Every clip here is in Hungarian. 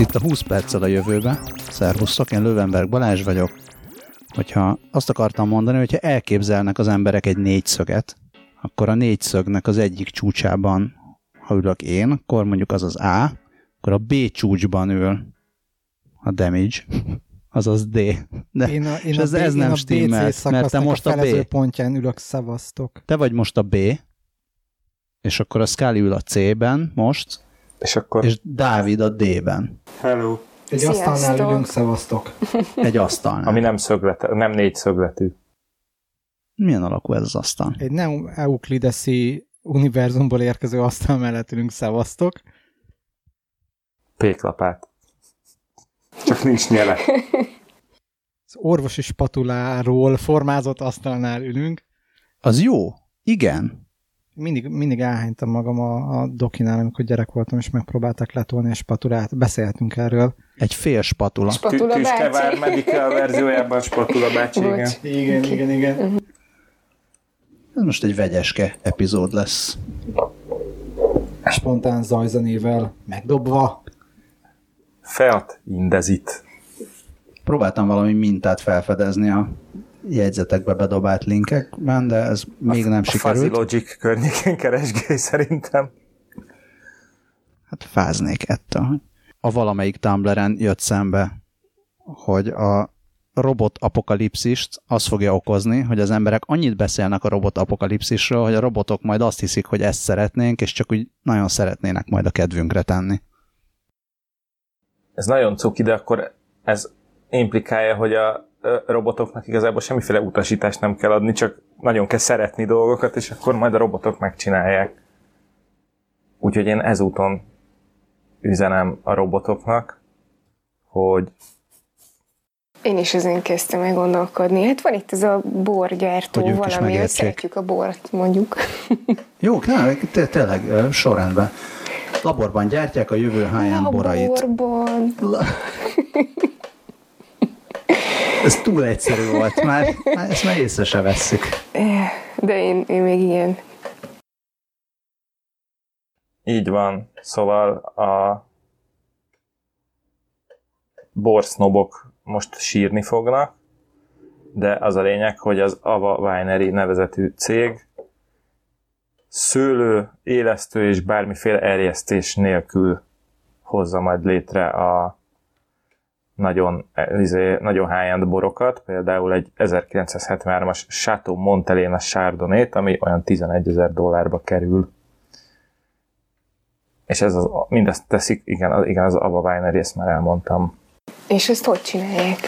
itt a 20 perccel a jövőbe. Szervusztok, én Lövenberg Balázs vagyok. Hogyha azt akartam mondani, hogyha elképzelnek az emberek egy négyszöget, akkor a négyszögnek az egyik csúcsában, ha ülök én, akkor mondjuk az az A, akkor a B csúcsban ül a damage, azaz D. De, Én a, én és a ez, B, ez nem stimmel, mert te most a a B. pontján ülök szavaztok. Te vagy most a B, és akkor a Scully ül a C-ben most, És akkor... és Dávid a D-ben. Hello. Egy Sziasztok. asztalnál ülünk, szavaztok. Egy asztalnál. Ami nem szöglet, nem négy szögletű. Milyen alakú ez az asztal? Egy nem euklideszi univerzumból érkező asztal mellett ülünk, szavaztok. Péklapát. Csak nincs nyele. Az orvosi spatuláról formázott asztalnál ülünk. Az jó? Igen. Mindig, mindig elhánytam magam a, a dokinál, amikor gyerek voltam, és megpróbálták letolni a spatulát. Beszélhetünk erről. Egy fél spatula. Spatula Tüskevár bácsi. medical verziójában Spatula bácsi, igen. Igen, igen, igen. Ez most egy vegyeske epizód lesz. Spontán zajzenével megdobva. Feat indezit. Próbáltam valami mintát felfedezni a jegyzetekbe bedobált linkekben, de ez még nem A Fuzzy sikerült. Logic környékén keresgélj szerintem. Hát fáznék ettől. A valamelyik Tumblr-en jött szembe, hogy a robot apokalipszist az fogja okozni, hogy az emberek annyit beszélnek a robot apokalipszisről, hogy a robotok majd azt hiszik, hogy ezt szeretnénk, és csak úgy nagyon szeretnének majd a kedvünkre tenni. Ez nagyon cuki, de akkor ez implikálja, hogy a robotoknak igazából semmiféle utasítást nem kell adni, csak nagyon kell szeretni dolgokat, és akkor majd a robotok megcsinálják. Úgyhogy én ezúton üzenem a robotoknak, hogy Én is ezen kezdtem el gondolkodni. Hát van itt ez a borgyártó, Hogy valami, hogy szeretjük a bort, mondjuk. Jó, ne, te- tényleg sorrendben. Laborban gyártják a jövő high borait. borban. Ez túl egyszerű volt, már, már ezt már észre se vesszük. De én, én még ilyen. Így van. Szóval a borsznobok most sírni fognak, de az a lényeg, hogy az Ava Winery nevezetű cég szőlő, élesztő és bármiféle erjesztés nélkül hozza majd létre a nagyon, izé, nagyon high-end borokat, például egy 1973-as Chateau Montelena Chardonnay-t, ami olyan 11 ezer dollárba kerül. És ez az, mindezt teszik, igen, az, igen, az Ava Winery, ezt már elmondtam. És ezt hogy csinálják?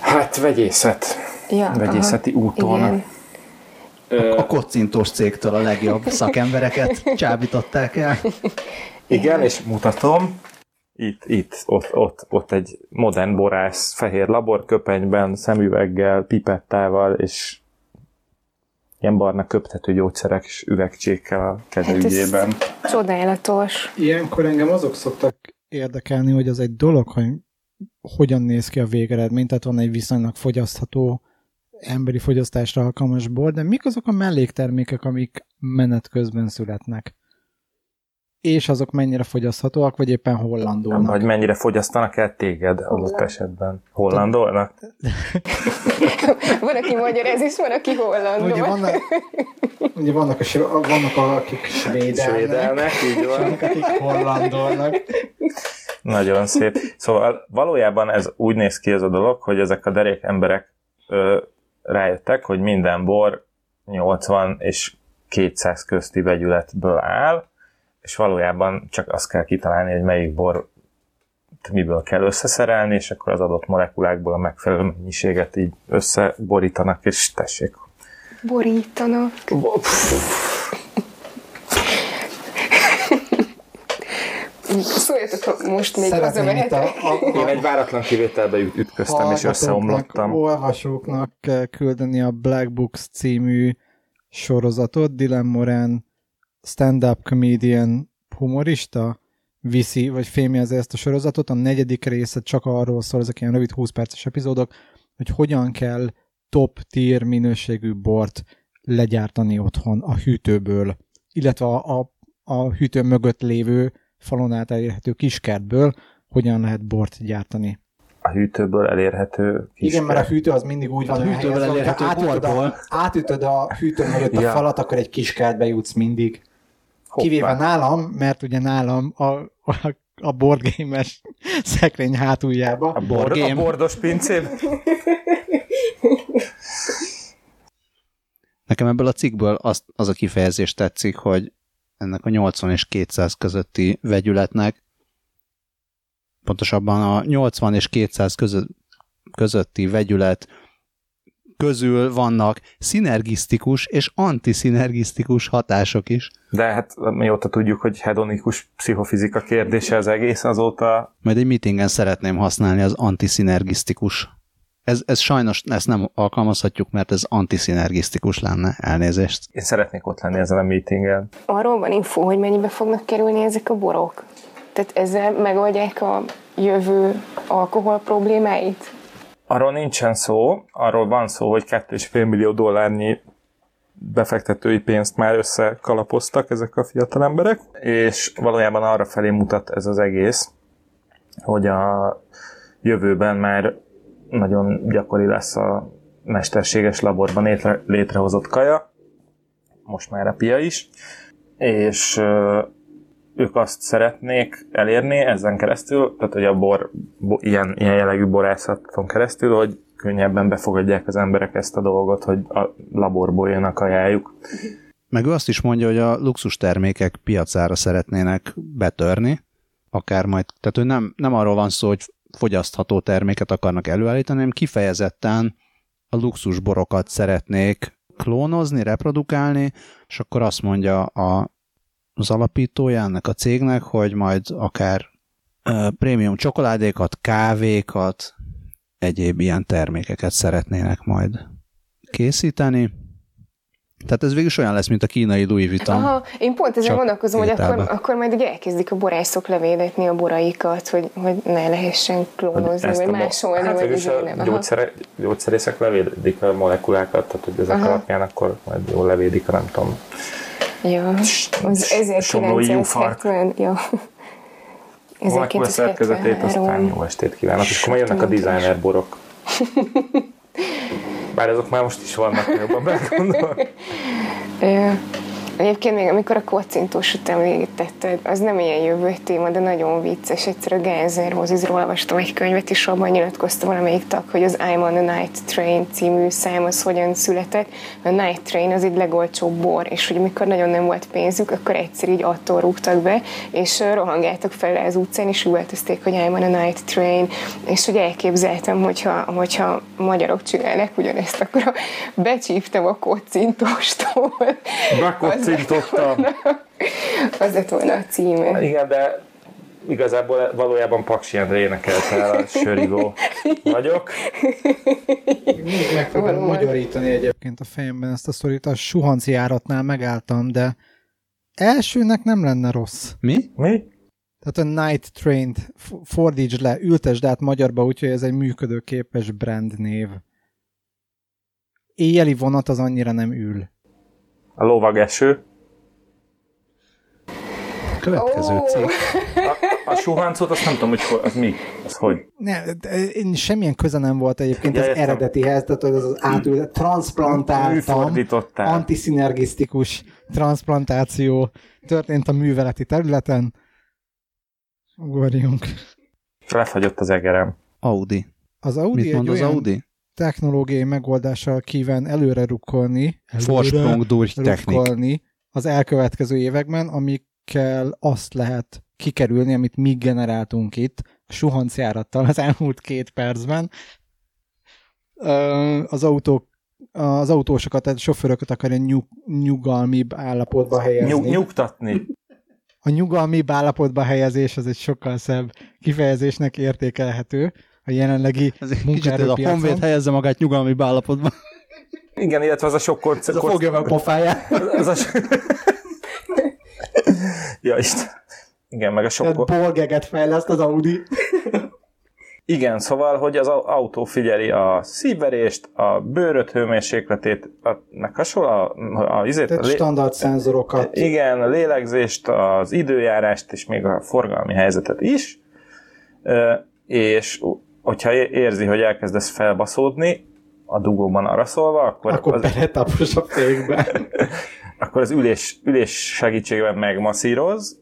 Hát vegyészet. Ja, Vegyészeti aha, úton. Igen. A kocintós cégtől a legjobb szakembereket csábították el. Igen, és mutatom. Itt, itt, ott, ott, ott egy modern borász, fehér laborköpenyben, szemüveggel, pipettával, és ilyen barna köptető gyógyszerek és üvegcsékkel a kezügyében. Hát Csodálatos. Ilyenkor engem azok szoktak érdekelni, hogy az egy dolog, hogy hogyan néz ki a végeredmény, tehát van egy viszonylag fogyasztható emberi fogyasztásra alkalmas bor, de mik azok a melléktermékek, amik menet közben születnek? És azok mennyire fogyaszthatóak, vagy éppen hollandolnak? Vagy mennyire fogyasztanak el téged adott esetben. Hollandolnak? Van, aki magyaráz, és van, aki hollandol. Ugye vannak, ugye vannak, a, vannak akik svédelnek, Svédelnek, így van. vannak, akik hollandolnak. Nagyon szép. Szóval valójában ez úgy néz ki ez a dolog, hogy ezek a derék emberek ö, rájöttek, hogy minden bor 80 és 200 közti vegyületből áll, és valójában csak azt kell kitalálni, hogy melyik bor miből kell összeszerelni, és akkor az adott molekulákból a megfelelő mennyiséget így összeborítanak, és tessék. Borítanak. Szóljatok, ha most még hazamehetek. Én egy váratlan kivételbe üt- ütköztem, és összeomlottam. olvasóknak kell küldeni a Black Books című sorozatot. Dylan Moran stand-up comedian humorista viszi, vagy fémjelzi ezt a sorozatot. A negyedik része csak arról szól, ezek ilyen rövid 20 perces epizódok, hogy hogyan kell top tier minőségű bort legyártani otthon a hűtőből, illetve a, a, a hűtő mögött lévő falon át elérhető kiskertből, hogyan lehet bort gyártani. A hűtőből elérhető kis Igen, mert a hűtő az mindig úgy van A hűtőből elhelyezve, hogyha elérhető átütöd a, átütöd a hűtő mögött a Ja. falat, akkor egy kis kertbe jutsz mindig. Hoppá. Kivéve nálam, mert ugye nálam a, a, a board game-es szekrény hátuljába. A, bord, a game. bordos pincében. Nekem ebből a cikkből az, az a kifejezés tetszik, hogy ennek a 80 és 200 közötti vegyületnek, pontosabban a 80 és 200 között, közötti vegyület közül vannak szinergisztikus és antiszinergisztikus hatások is. De hát mióta tudjuk, hogy hedonikus pszichofizika kérdése az egész, azóta Majd egy meetingen szeretném használni az antiszinergisztikus. Ez, ez sajnos ezt nem alkalmazhatjuk, mert ez antiszinergisztikus lenne. Elnézést. én szeretnék ott lenni ezen a meetingen. Arról van info, hogy mennyibe fognak kerülni ezek a borok? Tehát ezzel megoldják a jövő alkohol problémáit? Arról nincsen szó, arról van szó, hogy 2,5 millió dollárnyi befektetői pénzt már összekalapoztak ezek a fiatal emberek, és valójában arra felé mutat ez az egész, hogy a jövőben már nagyon gyakori lesz a mesterséges laborban létre, létrehozott kaja, most már a pia is, és ők azt szeretnék elérni ezen keresztül, tehát hogy a bor, bo, ilyen, ilyen jellegű borászaton keresztül, hogy könnyebben befogadják az emberek ezt a dolgot, hogy a laborból jön a kajájuk. Meg ő azt is mondja, hogy a luxus termékek piacára szeretnének betörni, akár majd, tehát ő nem, nem arról van szó, hogy fogyasztható terméket akarnak előállítani, hanem kifejezetten a luxus borokat szeretnék klónozni, reprodukálni, és akkor azt mondja a, az alapítója ennek a cégnek, hogy majd akár prémium csokoládékat, kávékat, egyéb ilyen termékeket szeretnének majd készíteni. Tehát ez végül olyan lesz, mint a kínai Louis Vuitton. Aha, én pont ezen gondolkozom, hogy akkor, akkor majd ugye elkezdik a borászok levédetni a boraikat, hogy, hogy ne lehessen klónozni, Ezt vagy másolni, hát vagy a nem. Gyógyszere, gyógyszerészek levédik a molekulákat, tehát hogy ezek Aha. alapján akkor majd jól levédik a nem tudom. Ja, az Somlói jufark. 1970, ja. molekula szerkezetét, aztán 1973. jó estét kívánok, és akkor jönnek a designer borok. Bár azok már most is vannak, jobban belegondol. Egyébként még amikor a kocintósot említetted, az nem ilyen jövő téma, de nagyon vicces. Egyszer a Genzer Mozizról olvastam egy könyvet, és abban nyilatkozta valamelyik tag, hogy az I'm on a Night Train című szám az hogyan született. A Night Train az egy legolcsóbb bor, és hogy amikor nagyon nem volt pénzük, akkor egyszer így attól rúgtak be, és rohangáltak fel az utcán, és üvöltözték, hogy I'm on a Night Train, és hogy elképzeltem, hogyha, hogyha magyarok csinálnak ugyanezt, akkor becsíptem a kocintóstól. Bekocintottam. Az lett volna a címe. Igen, de igazából valójában Paksi Endre énekelte el a sörigó vagyok. Még meg fogom magyarítani egyébként a fejemben ezt a szorít. A suhanci járatnál megálltam, de elsőnek nem lenne rossz. Mi? Mi? Tehát a Night Train-t fordítsd le, ültesd át magyarba, úgyhogy ez egy működőképes brand név. Éjjeli vonat az annyira nem ül. A lovag eső. Következő Ó. cég. A, a suhancot azt nem tudom, hogy hol- az mi. Az hogy? Ne, én semmilyen köze nem volt egyébként Ja, az értem. eredetihez, tehát hogy az az átül, transplantáltam, antiszinergisztikus transplantáció történt a műveleti területen. Ugorjunk. Lefagyott az egerem. Audi. Az Audi Mit mond az olyan Audi? technológiai megoldással kíván előre rukkolni, Technik. rukkolni az elkövetkező években, amikkel azt lehet kikerülni, amit mi generáltunk itt, a suhancjárattal az elmúlt két percben. Az autók az autósokat, tehát a sofőröket akarja nyug, nyugalmibb állapotba helyezni. Nyug, nyugtatni. A nyugalmibb állapotba helyezés az egy sokkal szebb kifejezésnek értékelhető a jelenlegi Ez egy kicsit ez a munkaerőpiacon. honvéd helyezze magát nyugalmi állapotban. Igen, illetve az a sok korc... Ez a fogja meg a pofáját. Az a. ja, Isten. Igen, meg a sok... Tehát bolgeget fejleszt az Audi. Igen, szóval, hogy az au- autó figyeli a szívverést, a bőröt hőmérsékletét, a, meg hasonló, a, a, a, Tehát a, lé- standard szenzorokat. igen, a lélegzést, az időjárást és még a forgalmi helyzetet is, és hogyha érzi, hogy elkezdesz felbaszódni, a dugóban araszolva, akkor... Akkor az, beletapos a fékbe. akkor az ülés, ülés segítségével megmasszíroz,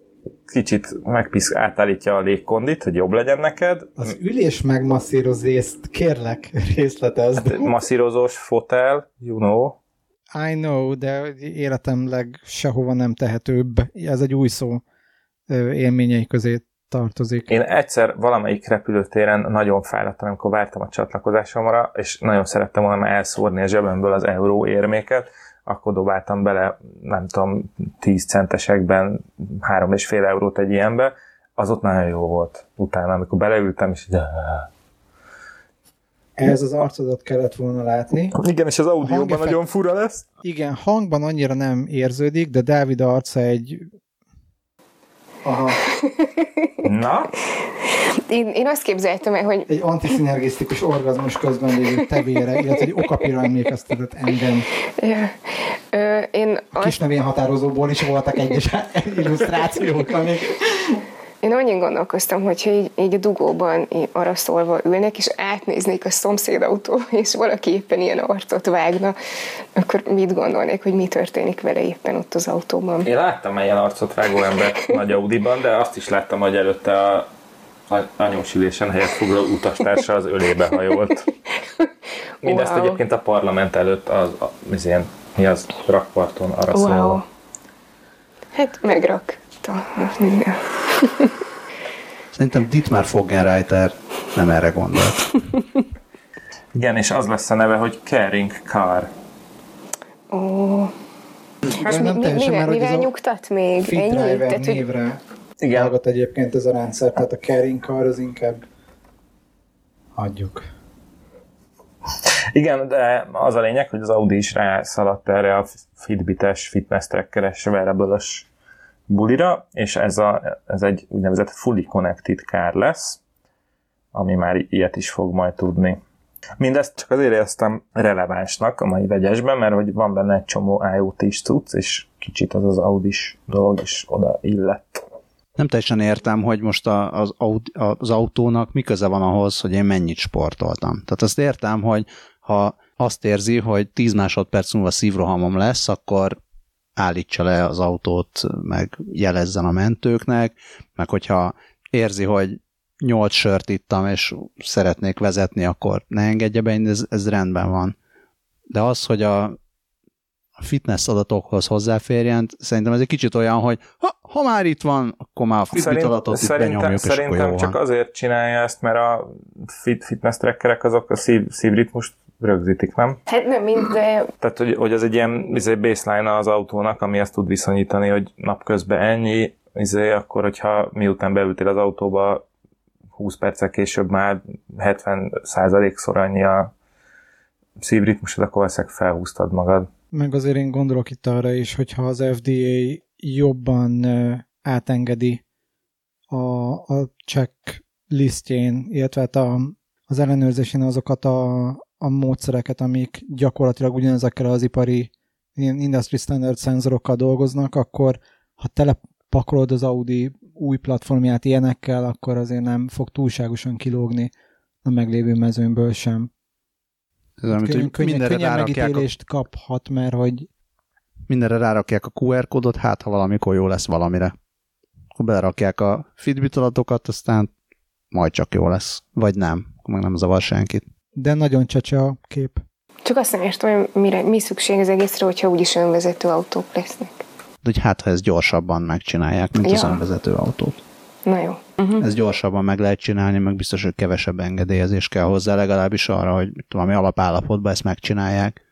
kicsit megpisz, átállítja a légkondit, hogy jobb legyen neked. Az ülés megmasszírozést kérlek részletezd. Hát, masszírozós fotel, you know. I know, de életemleg sehova nem tehetőbb. Ez egy új szó élményei közé tartozik. Én egyszer valamelyik repülőtéren nagyon fáradtam, amikor vártam a csatlakozásomra, és nagyon szerettem volna elszórni a zsebemből az euró érméket, akkor dobáltam bele, nem tudom, 10 centesekben 3,5 eurót egy ilyenbe, az ott nagyon jó volt utána, amikor beleültem, és de... Ez az arcodat kellett volna látni. Igen, és az audióban nagyon fura lesz. Igen, hangban annyira nem érződik, de Dávid arca egy Aha. Na? Én, én azt képzeltem el, hogy... Egy antiszinergisztikus orgazmus közben lévő tevére, illetve egy okapira emlékeztetett engem. Ja. Ö, én a kisnevén határozóból is voltak egyes illusztrációk, amik én annyi gondolkoztam, hogyha így, így a dugóban így arra szólva ülnek, és átnéznék a szomszéd autó, és valaki éppen ilyen arcot vágna, akkor mit gondolnék, hogy mi történik vele éppen ott az autóban? Én láttam ilyen arcot vágó embert nagy Audi-ban, de azt is láttam, hogy előtte a anyós ülésen helyett foglaló utastársa az ölébe hajolt. Mindezt wow. egyébként a parlament előtt az, az, ilyen, mi az, rakparton arra wow. szólva. Hát megrakta minden. Szerintem Dietmar Foggenreiter nem erre gondolt. Igen, és az lesz a neve, hogy Caring Car. Ó. Hát mi, mi, mivel, mivel nyugtat még? Ennyi? Tehát, névre igen. hallgat egyébként ez a rendszer, tehát a Caring Car az inkább hagyjuk. Igen, de az a lényeg, hogy az Audi is rászaladt erre a Fitbit-es, fitness tracker-es, wearable bulira, és ez, a, ez egy úgynevezett fully connected car lesz, ami már ilyet is fog majd tudni. Mindezt csak azért éreztem relevánsnak a mai vegyesben, mert hogy van benne egy csomó IoT-s cucc, és kicsit az az Audi-s dolog is oda illett. Nem teljesen értem, hogy most a, az, az autónak mi köze van ahhoz, hogy én mennyit sportoltam. Tehát azt értem, hogy ha azt érzi, hogy 10 másodperc múlva szívrohamom lesz, akkor állítsa le az autót, meg jelezzen a mentőknek, meg hogyha érzi, hogy nyolc sört ittam, és szeretnék vezetni, akkor ne engedje be, ez, ez rendben van. De az, hogy a fitness adatokhoz hozzáférjen, szerintem ez egy kicsit olyan, hogy ha, ha már itt van, akkor már a Fitbit Szerint, adatot szerintem, itt benyomjuk, szerintem és akkor jó csak van. azért csinálja ezt, mert a fit, fitness trackerek azok a szív, szívritmust rögzítik, nem? Hát nem mind, de... Tehát, hogy, hogy ez egy ilyen izé baseline az autónak, ami ezt tud viszonyítani, hogy napközben ennyi, izé, akkor, hogyha miután beültél az autóba, 20 perccel később már 70 szor annyi a szívritmusod, akkor valószínűleg felhúztad magad. Meg azért én gondolok itt arra is, hogyha az FDA jobban átengedi a, a check listjén, illetve hát a, az ellenőrzésén azokat a, a módszereket, amik gyakorlatilag ugyanezekkel az ipari industry standard szenzorokkal dolgoznak, akkor ha telepakolod az Audi új platformját ilyenekkel, akkor azért nem fog túlságosan kilógni a meglévő mezőnből sem. Ez amit, könnyen, könnyen, könnyen megítélést a... kaphat, mert hogy mindenre rárakják a QR kódot, hát ha valamikor jó lesz valamire. Akkor belerakják a Fitbit adatokat, aztán majd csak jó lesz. Vagy nem, meg nem zavar senkit de nagyon csecse a kép. Csak azt nem értem, hogy mire, mi szükség az egészre, hogyha úgyis önvezető autók lesznek. De hogy hát, ha ezt gyorsabban megcsinálják, mint ja. az önvezető autót. Na jó. Uh-huh. Ez gyorsabban meg lehet csinálni, meg biztos, hogy kevesebb engedélyezés kell hozzá, legalábbis arra, hogy valami alapállapotban ezt megcsinálják.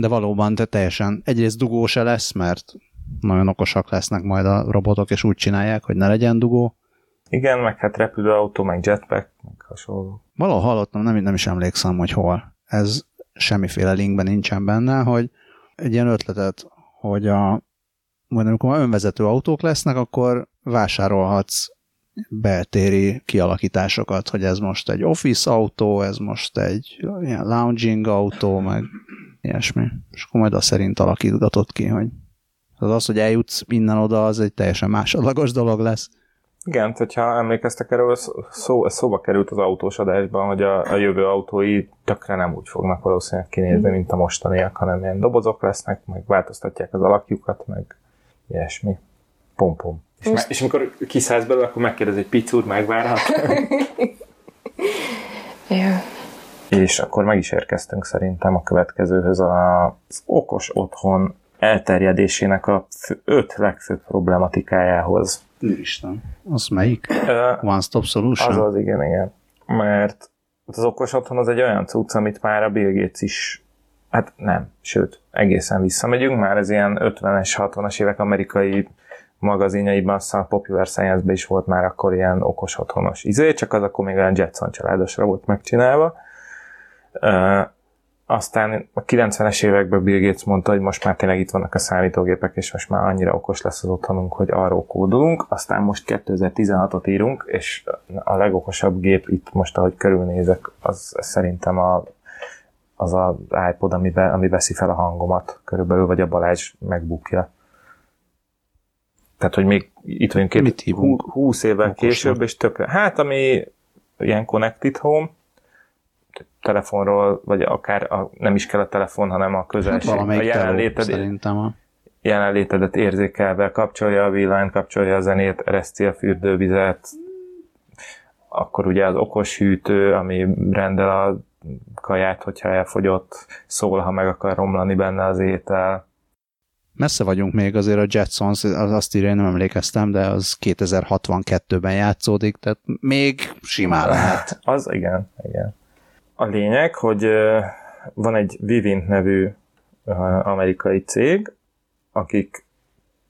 De valóban te teljesen egyrészt dugó se lesz, mert nagyon okosak lesznek majd a robotok, és úgy csinálják, hogy ne legyen dugó. Igen, meg hát repülőautó, meg jetpack, meg hasonló. Valahol hallottam, nem, nem is emlékszem, hogy hol. Ez semmiféle linkben nincsen benne, hogy egy ilyen ötletet, hogy a, majd amikor már önvezető autók lesznek, akkor vásárolhatsz beltéri kialakításokat, hogy ez most egy office autó, ez most egy ilyen lounging autó, meg ilyesmi. És akkor majd azt szerint alakítgatott ki, hogy az, az hogy eljutsz innen oda, az egy teljesen másodlagos dolog lesz. Igen, hogyha emlékeztek erről, szó, szóba került az autós adásban, hogy a, a jövő autói tökre nem úgy fognak valószínűleg kinézni, mint a mostaniak, hanem ilyen dobozok lesznek, meg változtatják az alakjukat, meg ilyesmi. Pom-pom. És, me- és amikor kiszállsz belőle, akkor megkérdez, hogy pizzúr megvárhat. Ja. és akkor meg is érkeztünk szerintem a következőhöz az okos otthon elterjedésének a fő, öt legfőbb problematikájához. Úristen. Az melyik? Ö, One Stop Solution? Az az, igen, igen. Mert az okos otthon az egy olyan cucc, amit már a Bill Gates is, hát nem, sőt, egészen visszamegyünk, már ez ilyen 50-es, 60-as évek amerikai magazinjaiban, aztán a Popular Science-ben is volt már akkor ilyen okos otthonos izé, csak az akkor még olyan Jetson családosra volt megcsinálva. Aztán a 90-es években Bill Gates mondta, hogy most már tényleg itt vannak a számítógépek, és most már annyira okos lesz az otthonunk, hogy arról kódolunk. Aztán most 2016-ot írunk, és a legokosabb gép itt most, ahogy körülnézek, az szerintem a, az a iPod, ami, be, ami veszi fel a hangomat körülbelül, vagy a Balázs megbukja. Tehát, hogy még itt vagyunk két, Mit hívunk? hú- 20 évvel Okosnak. később, és tökre. Hát, ami ilyen Connected Home, telefonról, vagy akár a, nem is kell a telefon, hanem a Hát közelség, a valamelyik teló, jelenléted, szerintem. A... jelenlétedet érzékelve kapcsolja a villanyt, kapcsolja a zenét, ereszti a fürdővizet, akkor ugye az okos hűtő, ami rendel a kaját, hogyha elfogyott, szól, ha meg akar romlani benne az étel. Messze vagyunk még azért a Jetsons, az azt írja, én nem emlékeztem, de az 2062-ben játszódik, tehát még simán lehet. Az igen, igen. A lényeg, hogy van egy Vivint nevű amerikai cég, akik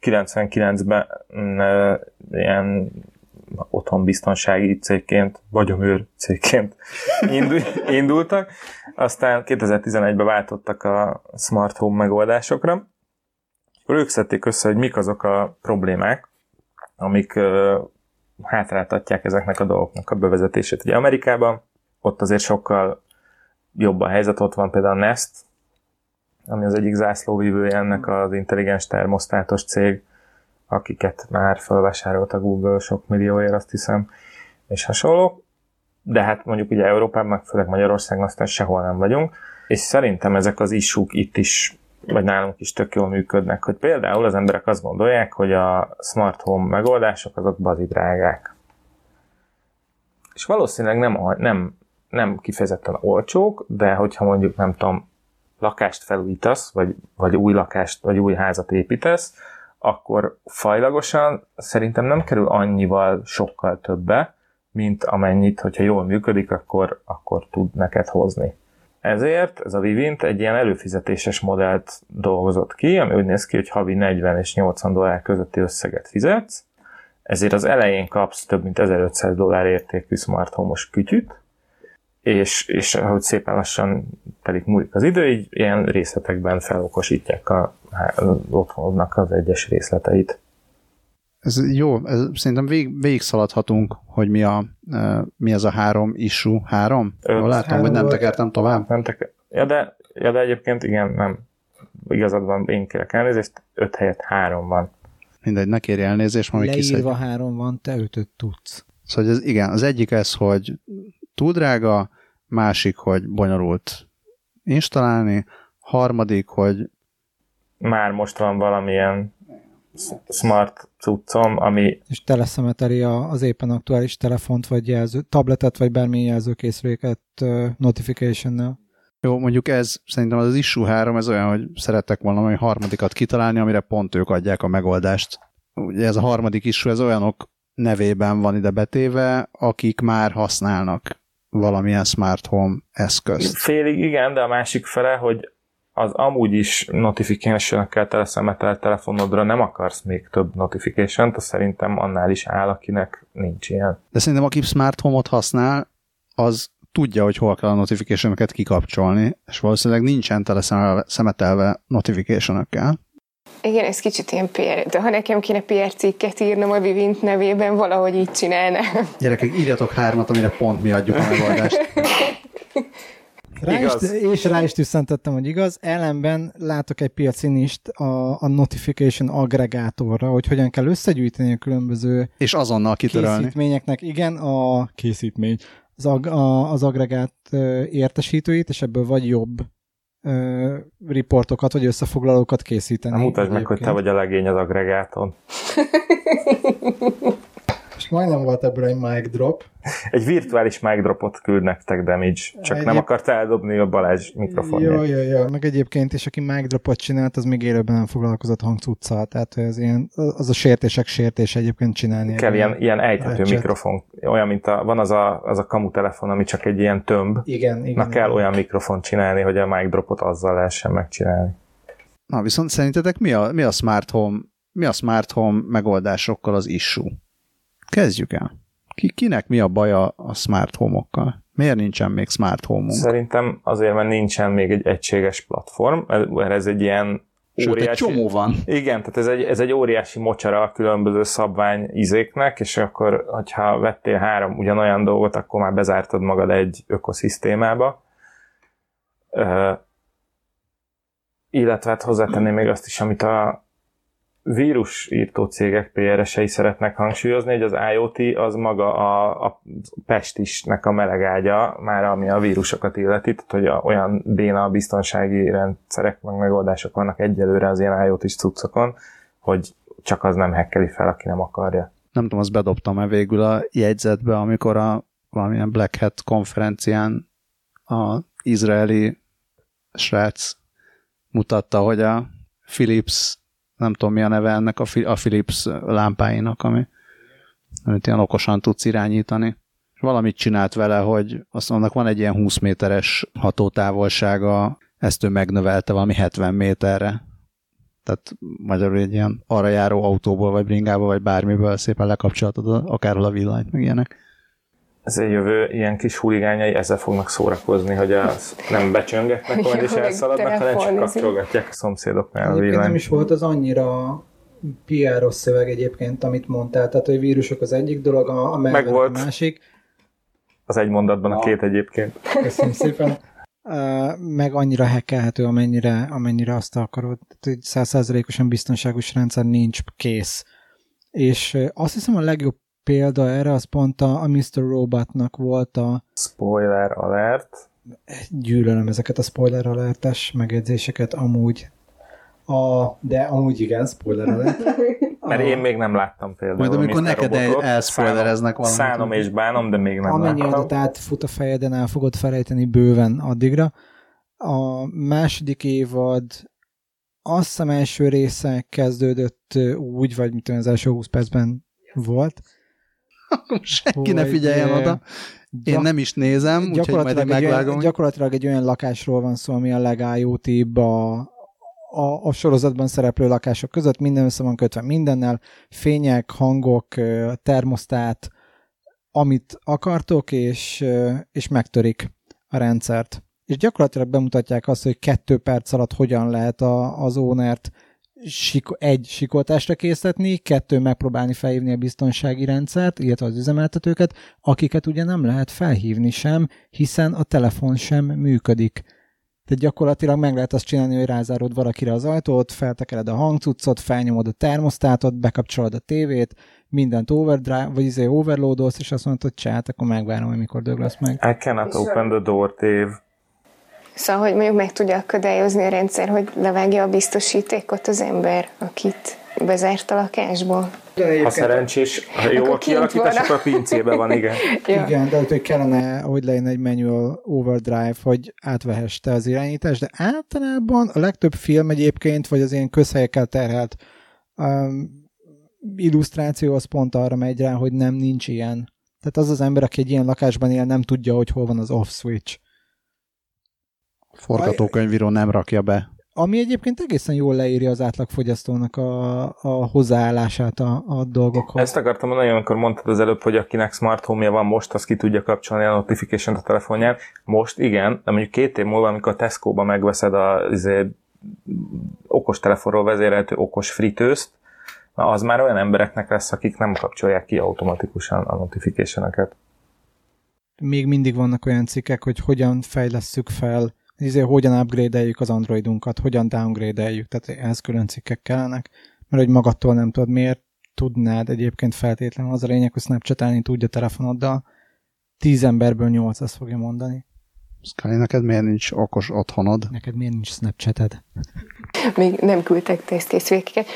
99-ben ö, ilyen otthonbiztonsági cégként, vagyonőr cégként indul, indultak, aztán 2011-ben váltottak a smart home megoldásokra, akkor össze, hogy mik azok a problémák, amik hátráltatják ezeknek a dolgoknak a bevezetését. Ugye Amerikában ott azért sokkal jobb a helyzet, ott van például a Nest, ami az egyik zászlóvívője ennek az intelligens termosztátos cég, akiket már felvásárolt a Google sok millióért, azt hiszem, és hasonlók. De hát mondjuk ugye Európában, meg főleg Magyarországon aztán sehol nem vagyunk, és szerintem ezek az isúk itt is, vagy nálunk is tök jól működnek, hogy például az emberek azt gondolják, hogy a smart home megoldások azok bazi drágák. És valószínűleg nem, nem, nem kifejezetten olcsók, de hogyha mondjuk nem tudom, lakást felújítasz, vagy, vagy új lakást, vagy új házat építesz, akkor fajlagosan szerintem nem kerül annyival sokkal többe, mint amennyit, hogyha jól működik, akkor, akkor tud neked hozni. Ezért ez a Vivint egy ilyen előfizetéses modellt dolgozott ki, ami úgy néz ki, hogy havi 40 és 80 dollár közötti összeget fizetsz, ezért az elején kapsz több mint 1500 dollár értékű smart home-os kütyüt, és, és ahogy szépen lassan telik múlik az idő, így ilyen részletekben felokosítják a, az otthonodnak az egyes részleteit. Ez jó, ez, szerintem vég, végig szaladhatunk, hogy mi, a, uh, mi az a három issue. Három? Öt. Jól látom, Három hogy nem tekertem tovább? Nem te, ja, de, ja, de egyébként igen, nem. Igazad van, én kérek elnézést, öt helyett három van. Mindegy, ne kérj elnézést, majd kiszedj. Leírva három van, te ötöt tudsz. Szóval ez, igen, az egyik ez, hogy túl drága, másik, hogy bonyolult installálni, harmadik, hogy Már most van valamilyen smart cuccom, ami És teleszemeteli az éppen aktuális telefont, vagy jelző, tabletet, vagy bármilyen jelzőkészüléket notification-nel. jó, mondjuk ez, szerintem az, az issue 3, ez olyan, hogy szerettek volna valami harmadikat kitalálni, amire pont ők adják a megoldást. Ugye ez a harmadik issue, ez olyanok nevében van ide betéve, akik már használnak valamilyen smart home eszközt. félig igen, de a másik fele, hogy az amúgy is notification-ekkel teleszemetelt telefonodra nem akarsz még több notification-t, az szerintem annál is áll, akinek nincs ilyen. De szerintem aki smart home-ot használ, az tudja, hogy hol kell a notification-öket kikapcsolni, és valószínűleg nincsen tele szemelve- szemetelve notification-ökkel. Igen, ez kicsit ilyen PR, de ha nekem kéne PR cikket írnom a Vivint nevében, valahogy így csinálnám. Gyerekek, írjatok hármat, amire pont mi adjuk a megoldást. Rá Igaz. Is, és rá is tüsszentettem, hogy igaz. Ellenben látok egy piaci nist a, a notification aggregátorra, hogy hogyan kell összegyűjteni a különböző És azonnal kitörölni. készítményeknek. Igen, a készítmény. Az, ag, a, az agregát értesítőit, és ebből vagy jobb ö, riportokat, vagy összefoglalókat készíteni. Na, mutasd meg, hogy te vagy a legény az agregáton. Majdnem volt ebből egy mic drop. Egy virtuális mic dropot küld nektek Damage, csak nem Egyéb- akart eldobni a Balázs mikrofonját. Jó, jó, jó. Meg egyébként is, aki mic dropot csinált, az még élőben nem foglalkozott hangcuccal. Tehát hogy az, ilyen, az a sértések sértés egyébként csinálni. Kell ilyen, ilyen ejthető mikrofon, olyan, mint a, van az a, az a kamu telefon, ami csak egy ilyen tömb. Igen, igen. Na kell igen. olyan mikrofont csinálni, hogy a mic dropot azzal lehessen megcsinálni. Na, viszont szerintetek mi a, mi a smart home, mi a smart home megoldásokkal az issue? Kezdjük el. Ki, kinek mi a baja a smart home-okkal? Miért nincsen még smart home-unk? Szerintem azért, mert nincsen még egy egységes platform, ez egy ilyen Sőt, egy csomó van. Igen, tehát ez egy, ez egy óriási mocsara a különböző szabvány izéknek, és akkor, hogyha vettél három ugyanolyan dolgot, akkor már bezártad magad egy ökoszisztémába. Uh, illetve hát hozzátenném még azt is, amit a vírusírtó cégek PRS-ei szeretnek hangsúlyozni, hogy az IoT az maga a, a pestisnek a melegágya, már ami a vírusokat illeti, tehát hogy a, olyan béna biztonsági rendszerek, meg megoldások vannak egyelőre az ilyen IoT-s cuccokon, hogy csak az nem hekkeli fel, aki nem akarja. Nem tudom, azt bedobtam-e végül a jegyzetbe, amikor a valamilyen Black Hat konferencián a izraeli srác mutatta, hogy a Philips, nem tudom mi a neve ennek a, a Philips lámpáinak, ami, amit ilyen okosan tudsz irányítani. És valamit csinált vele, hogy azt annak van egy ilyen 20 méteres hatótávolsága, ezt ő megnövelte valami 70 méterre. Tehát magyarul egy ilyen arra járó autóból, vagy bringából, vagy bármiből szépen lekapcsolhatod akárhol a villanyt, meg ilyenek. Ez egy jövő ilyen kis huligányai ezzel fognak szórakozni, hogy a, nem becsöngetnek majd és meg elszaladnak, hanem csak kapcsolgatják a szomszédoknál a Egyébként nem villanyt. is volt az annyira PR-os szöveg egyébként, amit mondtál. Tehát, hogy vírusok az egyik dolog, a, a malware volt. a másik. Az egy mondatban a két egyébként. Köszönöm szépen. Meg annyira hackelhető, amennyire, amennyire azt akarod. Százszázalékosan biztonságos rendszer nincs kész. És azt hiszem a legjobb példa erre az pont a, a Mr. Robotnak volt a Spoiler alert. gyűlölöm ezeket a spoiler alertes megjegyzéseket amúgy. A, de amúgy igen, spoiler alert. Mert én még nem láttam például. Majd amikor Mr. neked Robotot. Szánom- valamit. Szánom és bánom, de még nem Amennyi láttam. adat átfut a fejeden, el fogod felejteni bőven addigra. A második évad azt hiszem első része kezdődött úgy, vagy mit tudom, az első 20 percben volt. Senki ne figyeljen oda. Én gyak- nem is nézem, úgyhogy majd én gyakorlatilag, egy megvágom. gyakorlatilag egy olyan lakásról van szó, ami a leg a, a, a sorozatban szereplő lakások között, minden össze van kötve mindennel, fények, hangok, termosztát, amit akartok, és, és megtörik a rendszert. És gyakorlatilag bemutatják azt, hogy kettő perc alatt hogyan lehet a, az ónert siko, egy sikoltásra készíteni, kettő megpróbálni felhívni a biztonsági rendszert, illetve az üzemeltetőket, akiket ugye nem lehet felhívni sem, hiszen a telefon sem működik. Tehát gyakorlatilag meg lehet azt csinálni, hogy rázárod valakire az ajtót, feltekered a hangcuccot, felnyomod a termosztátot, bekapcsolod a tévét, mindent overdrive, vagy izé overloadolsz, és azt mondod, hogy csát, akkor megvárom, hogy mikor dög meg. I cannot open the door, Dave. Szóval, hogy mondjuk meg tudja akadályozni a rendszer, hogy levágja a biztosítékot az ember, akit bezárt a lakásból. Ha szerencsés, ha jó a kialakítás, akkor a pincében van, igen. Ja. Igen, de hogy kellene, hogy legyen egy manual overdrive, hogy átvehess te az irányítást, de általában a legtöbb film egyébként, vagy az ilyen közhelyekkel terhelt um, illusztráció az pont arra megy rá, hogy nem nincs ilyen. Tehát az az ember, aki egy ilyen lakásban él, nem tudja, hogy hol van az off switch. Forgatókönyvíró nem rakja be. Ami egyébként egészen jól leírja az átlagfogyasztónak a, a hozzáállását a, a dolgokhoz. Ezt akartam mondani, amikor mondtad az előbb, hogy akinek smart home van most, az ki tudja kapcsolni a notification a telefonján. Most igen, de mondjuk két év múlva, amikor a Tesco-ba megveszed a izé, okos telefonról vezérelhető okos fritőzt, na az már olyan embereknek lesz, akik nem kapcsolják ki automatikusan a notification-eket. még mindig vannak olyan cikkek, hogy hogyan fejlesszük fel, ezért hogyan upgrade-eljük az Androidunkat, hogyan downgrade-eljük, tehát ehhez külön cikkek kellenek, mert hogy magadtól nem tudod, miért tudnád egyébként feltétlenül az a lényeg, hogy snapchat tudja telefonoddal, tíz emberből nyolc ezt fogja mondani. Scully, neked miért nincs okos otthonod? Neked miért nincs Snapchated? Még nem küldtek tesztkészülékeket.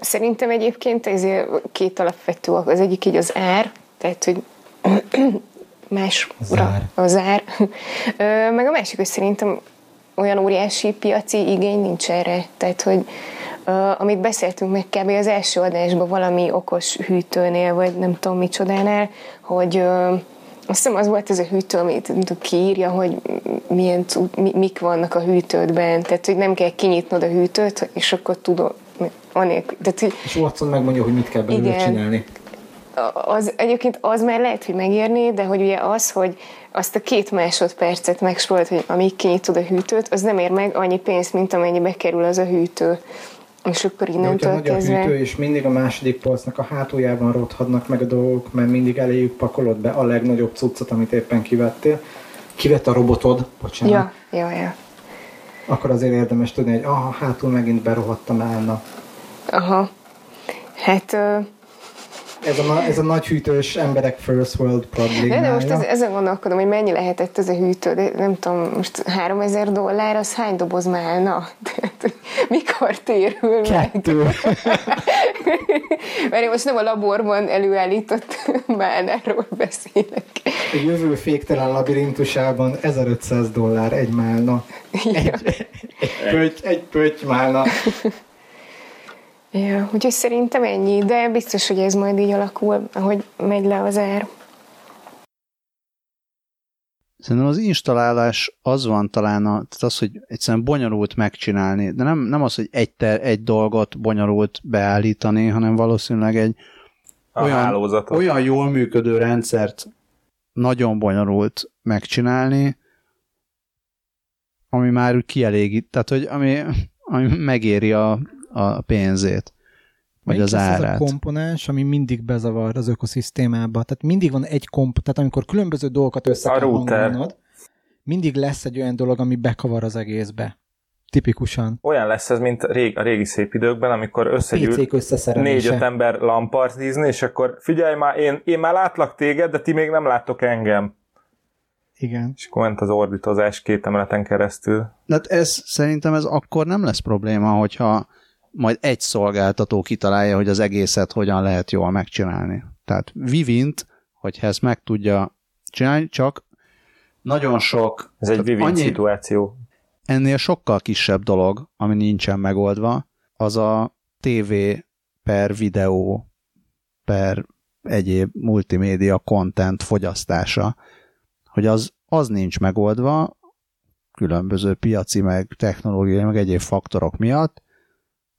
Szerintem egyébként ez két alapvető, az egyik így az ár, tehát hogy más zár. a zár. Meg a másik, hogy szerintem olyan óriási piaci igény nincs erre. Tehát, hogy uh, amit beszéltünk meg kb. az első adásban valami okos hűtőnél, vagy nem tudom micsodánál, hogy uh, azt hiszem az volt ez a hűtő, amit kiírja, hogy milyen, mi, mik vannak a hűtődben, tehát hogy nem kell kinyitnod a hűtőt, és akkor tudod, anélkül. Tehát, hogy, és Watson megmondja, hogy mit kell belőle igen, csinálni. Az, egyébként az már lehet, hogy megérni, de hogy ugye az, hogy azt a két másodpercet megsporolt, hogy amíg kinyitod a hűtőt, az nem ér meg annyi pénzt, mint amennyibe kerül az a hűtő. És akkor innentől nagy kezdve... a hűtő, és mindig a második polcnak a hátuljában rothadnak meg a dolgok, mert mindig eléjük pakolod be a legnagyobb cuccot, amit éppen kivettél. Kivett a robotod, bocsánat. Ja, ja, ja. Akkor azért érdemes tudni, hogy aha, hátul megint berohadtam állna. Aha. Hát... Uh ez a, ez a nagy hűtős emberek first world problémája. De most ez, ezen gondolkodom, hogy mennyi lehetett ez a hűtő, de nem tudom, most 3000 dollár, az hány doboz málna? Tehát, mikor térül Kettő. meg? Mert én most nem a laborban előállított málnáról beszélek. A jövő féktelen labirintusában 1500 dollár egy málna. Egy, ja. egy, pöty, egy pöty málna. Ja, úgyhogy szerintem ennyi, de biztos, hogy ez majd így alakul, ahogy megy le az ár. Szerintem az installálás az van talán, a, tehát az, hogy egyszerűen bonyolult megcsinálni, de nem, nem az, hogy egy, ter, egy dolgot bonyolult beállítani, hanem valószínűleg egy a olyan, hálózatot. olyan jól működő rendszert nagyon bonyolult megcsinálni, ami már úgy kielégít, tehát hogy ami, ami megéri a, a pénzét, vagy Melyik az árát. Ez a komponens, ami mindig bezavar az ökoszisztémába. Tehát mindig van egy komp, tehát amikor különböző dolgokat össze kell hangolnod, mindig lesz egy olyan dolog, ami bekavar az egészbe. Tipikusan. Olyan lesz ez, mint rég, a régi szép időkben, amikor összegyűlt négy-öt ember lampartizni, és akkor figyelj már, én, én már látlak téged, de ti még nem láttok engem. Igen. És akkor ment az ordítozás két emeleten keresztül. De hát ez, szerintem ez akkor nem lesz probléma, hogyha majd egy szolgáltató kitalálja, hogy az egészet hogyan lehet jól megcsinálni. Tehát Vivint, hogyha ezt meg tudja csinálni, csak nagyon sok... Ez egy Vivint annyi, szituáció. Ennél sokkal kisebb dolog, ami nincsen megoldva, az a TV per videó per egyéb multimédia content fogyasztása, hogy az, az nincs megoldva, különböző piaci, meg technológiai, meg egyéb faktorok miatt,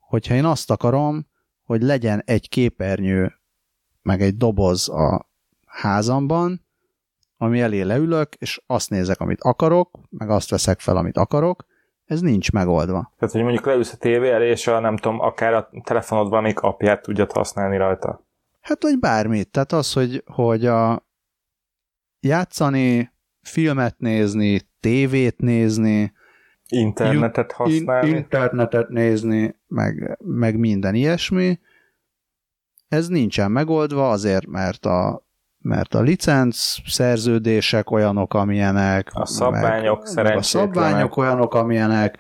hogyha én azt akarom, hogy legyen egy képernyő, meg egy doboz a házamban, ami elé leülök, és azt nézek, amit akarok, meg azt veszek fel, amit akarok, ez nincs megoldva. Tehát, hogy mondjuk leülsz a tévé elé, és a, nem tudom, akár a telefonod valamik apját tudjad használni rajta. Hát, vagy bármit. Tehát az, hogy, hogy a játszani, filmet nézni, tévét nézni, internetet használni. In, internetet nézni, meg, meg minden ilyesmi. Ez nincsen megoldva azért, mert a, mert a licenc szerződések olyanok, amilyenek. A szabványok meg, meg a szabványok olyanok, amilyenek.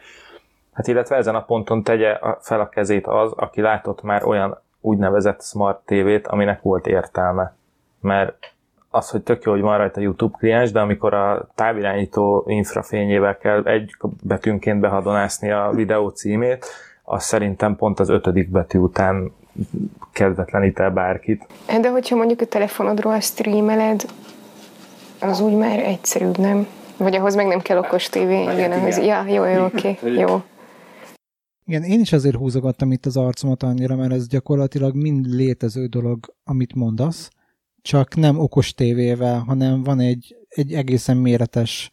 Hát illetve ezen a ponton tegye fel a kezét az, aki látott már olyan úgynevezett smart tévét, aminek volt értelme. Mert az, hogy tök jó, hogy van rajta YouTube kliens, de amikor a távirányító infrafényével kell egy betűnként behadonászni a videó címét, az szerintem pont az ötödik betű után kedvetlenít el bárkit. De hogyha mondjuk a telefonodról streameled, az úgy már egyszerűbb, nem? Vagy ahhoz meg nem kell okos tévé, igen, ahhoz, ja, jó, jó, oké, okay, jó. Igen, én is azért húzogattam itt az arcomat annyira, mert ez gyakorlatilag mind létező dolog, amit mondasz, csak nem okos tévével, hanem van egy, egy egészen méretes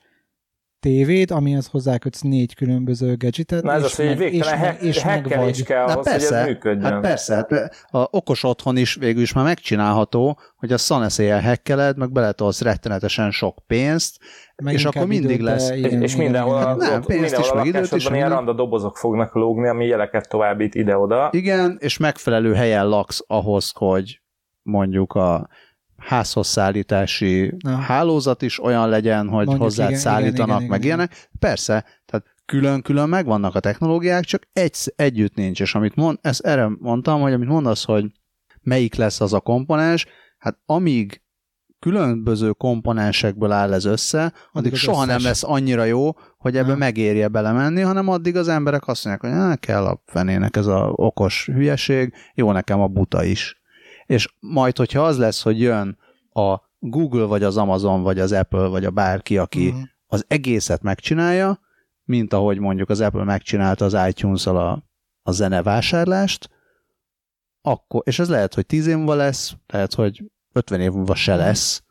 tévéd, amihez hozzákötsz négy különböző gadgetet, Na ez és, az, hogy meg, és, végtelen meg, és hackelés megvagy. kell Hát ahhoz, hogy persze, ez működjön. hát persze, hát a okos otthon is végül is már megcsinálható, hogy a szaneszéjel hekkeled, meg beletolsz rettenetesen sok pénzt, Meg és akkor mindig időt, lesz- És, igen, és igen, mindenhol, igen, a, igen. Nem, ott, pénzt mindenhol is, a meg időt is, ilyen minden. randa dobozok fognak lógni, ami jeleket továbbít ide-oda. Igen, és megfelelő helyen laksz ahhoz, hogy mondjuk a házhoz szállítási Na. hálózat is olyan legyen, hogy Mondjuk, hozzád igen, szállítanak, igen, igen, meg igen. ilyenek. Persze, tehát külön-külön megvannak a technológiák, csak egy, együtt nincs, és amit mond, ezt erre mondtam, hogy amit mondasz, hogy melyik lesz az a komponens, hát amíg különböző komponensekből áll ez össze, addig az soha nem összes. lesz annyira jó, hogy ebbe Nem. megérje belemenni, hanem addig az emberek azt mondják, hogy "Á, kell a fenének ez a okos hülyeség, jó nekem a buta is. És majd, hogyha az lesz, hogy jön a Google, vagy az Amazon, vagy az Apple, vagy a bárki, aki Mhm. az egészet megcsinálja, mint ahogy mondjuk az Apple megcsinálta az iTunes-al a, a zenevásárlást, akkor, és ez lehet, hogy 10 év múlva lesz, lehet, hogy 50 év múlva se lesz,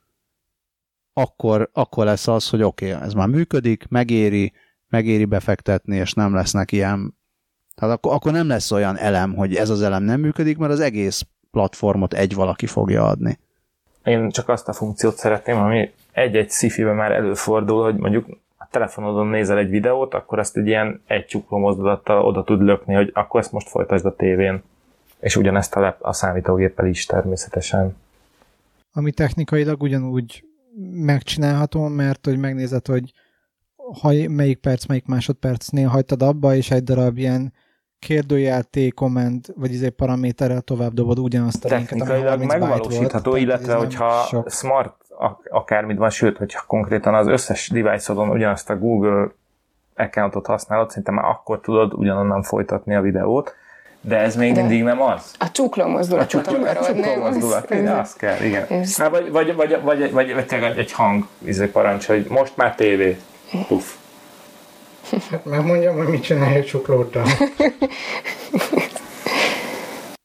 akkor, akkor lesz az, hogy oké, okay, ez már működik, megéri, megéri befektetni, és nem lesznek ilyen, tehát akkor, akkor nem lesz olyan elem, hogy ez az elem nem működik, mert az egész platformot egy valaki fogja adni. Én csak azt a funkciót szeretném, ami egy-egy sci már előfordul, hogy mondjuk a telefonodon nézel egy videót, akkor azt egy ilyen egy csukló mozdulattal oda tud lökni, hogy akkor ezt most folytasd a tévén. És ugyanezt a, lep- a számítógéppel is természetesen. ami technikailag ugyanúgy megcsinálható, mert hogy megnézed, hogy ha melyik perc, melyik másodpercnél hagytad abba, és egy darab ilyen kérdőjel T command, vagy izé paraméterrel tovább dobod ugyanazt a linket, Technikailag 30 byte megvalósítható, volt, illetve hogyha sok. smart ak- akármit van, sőt, hogyha konkrétan az összes device-odon ugyanazt a Google accountot használod, szerintem már akkor tudod ugyanonnan folytatni a videót, de ez még De- mindig nem az. A csukló A mozdulatot csukló, a csukló nem? mozdulat, Az- azt kell, igen. Ez- Há, vagy, vagy, vagy, vagy, vagy, vagy, vagy egy hang izé parancs, hogy most már tévé. Puff. Hát megmondjam, hogy mit csinálja a csuklóddal.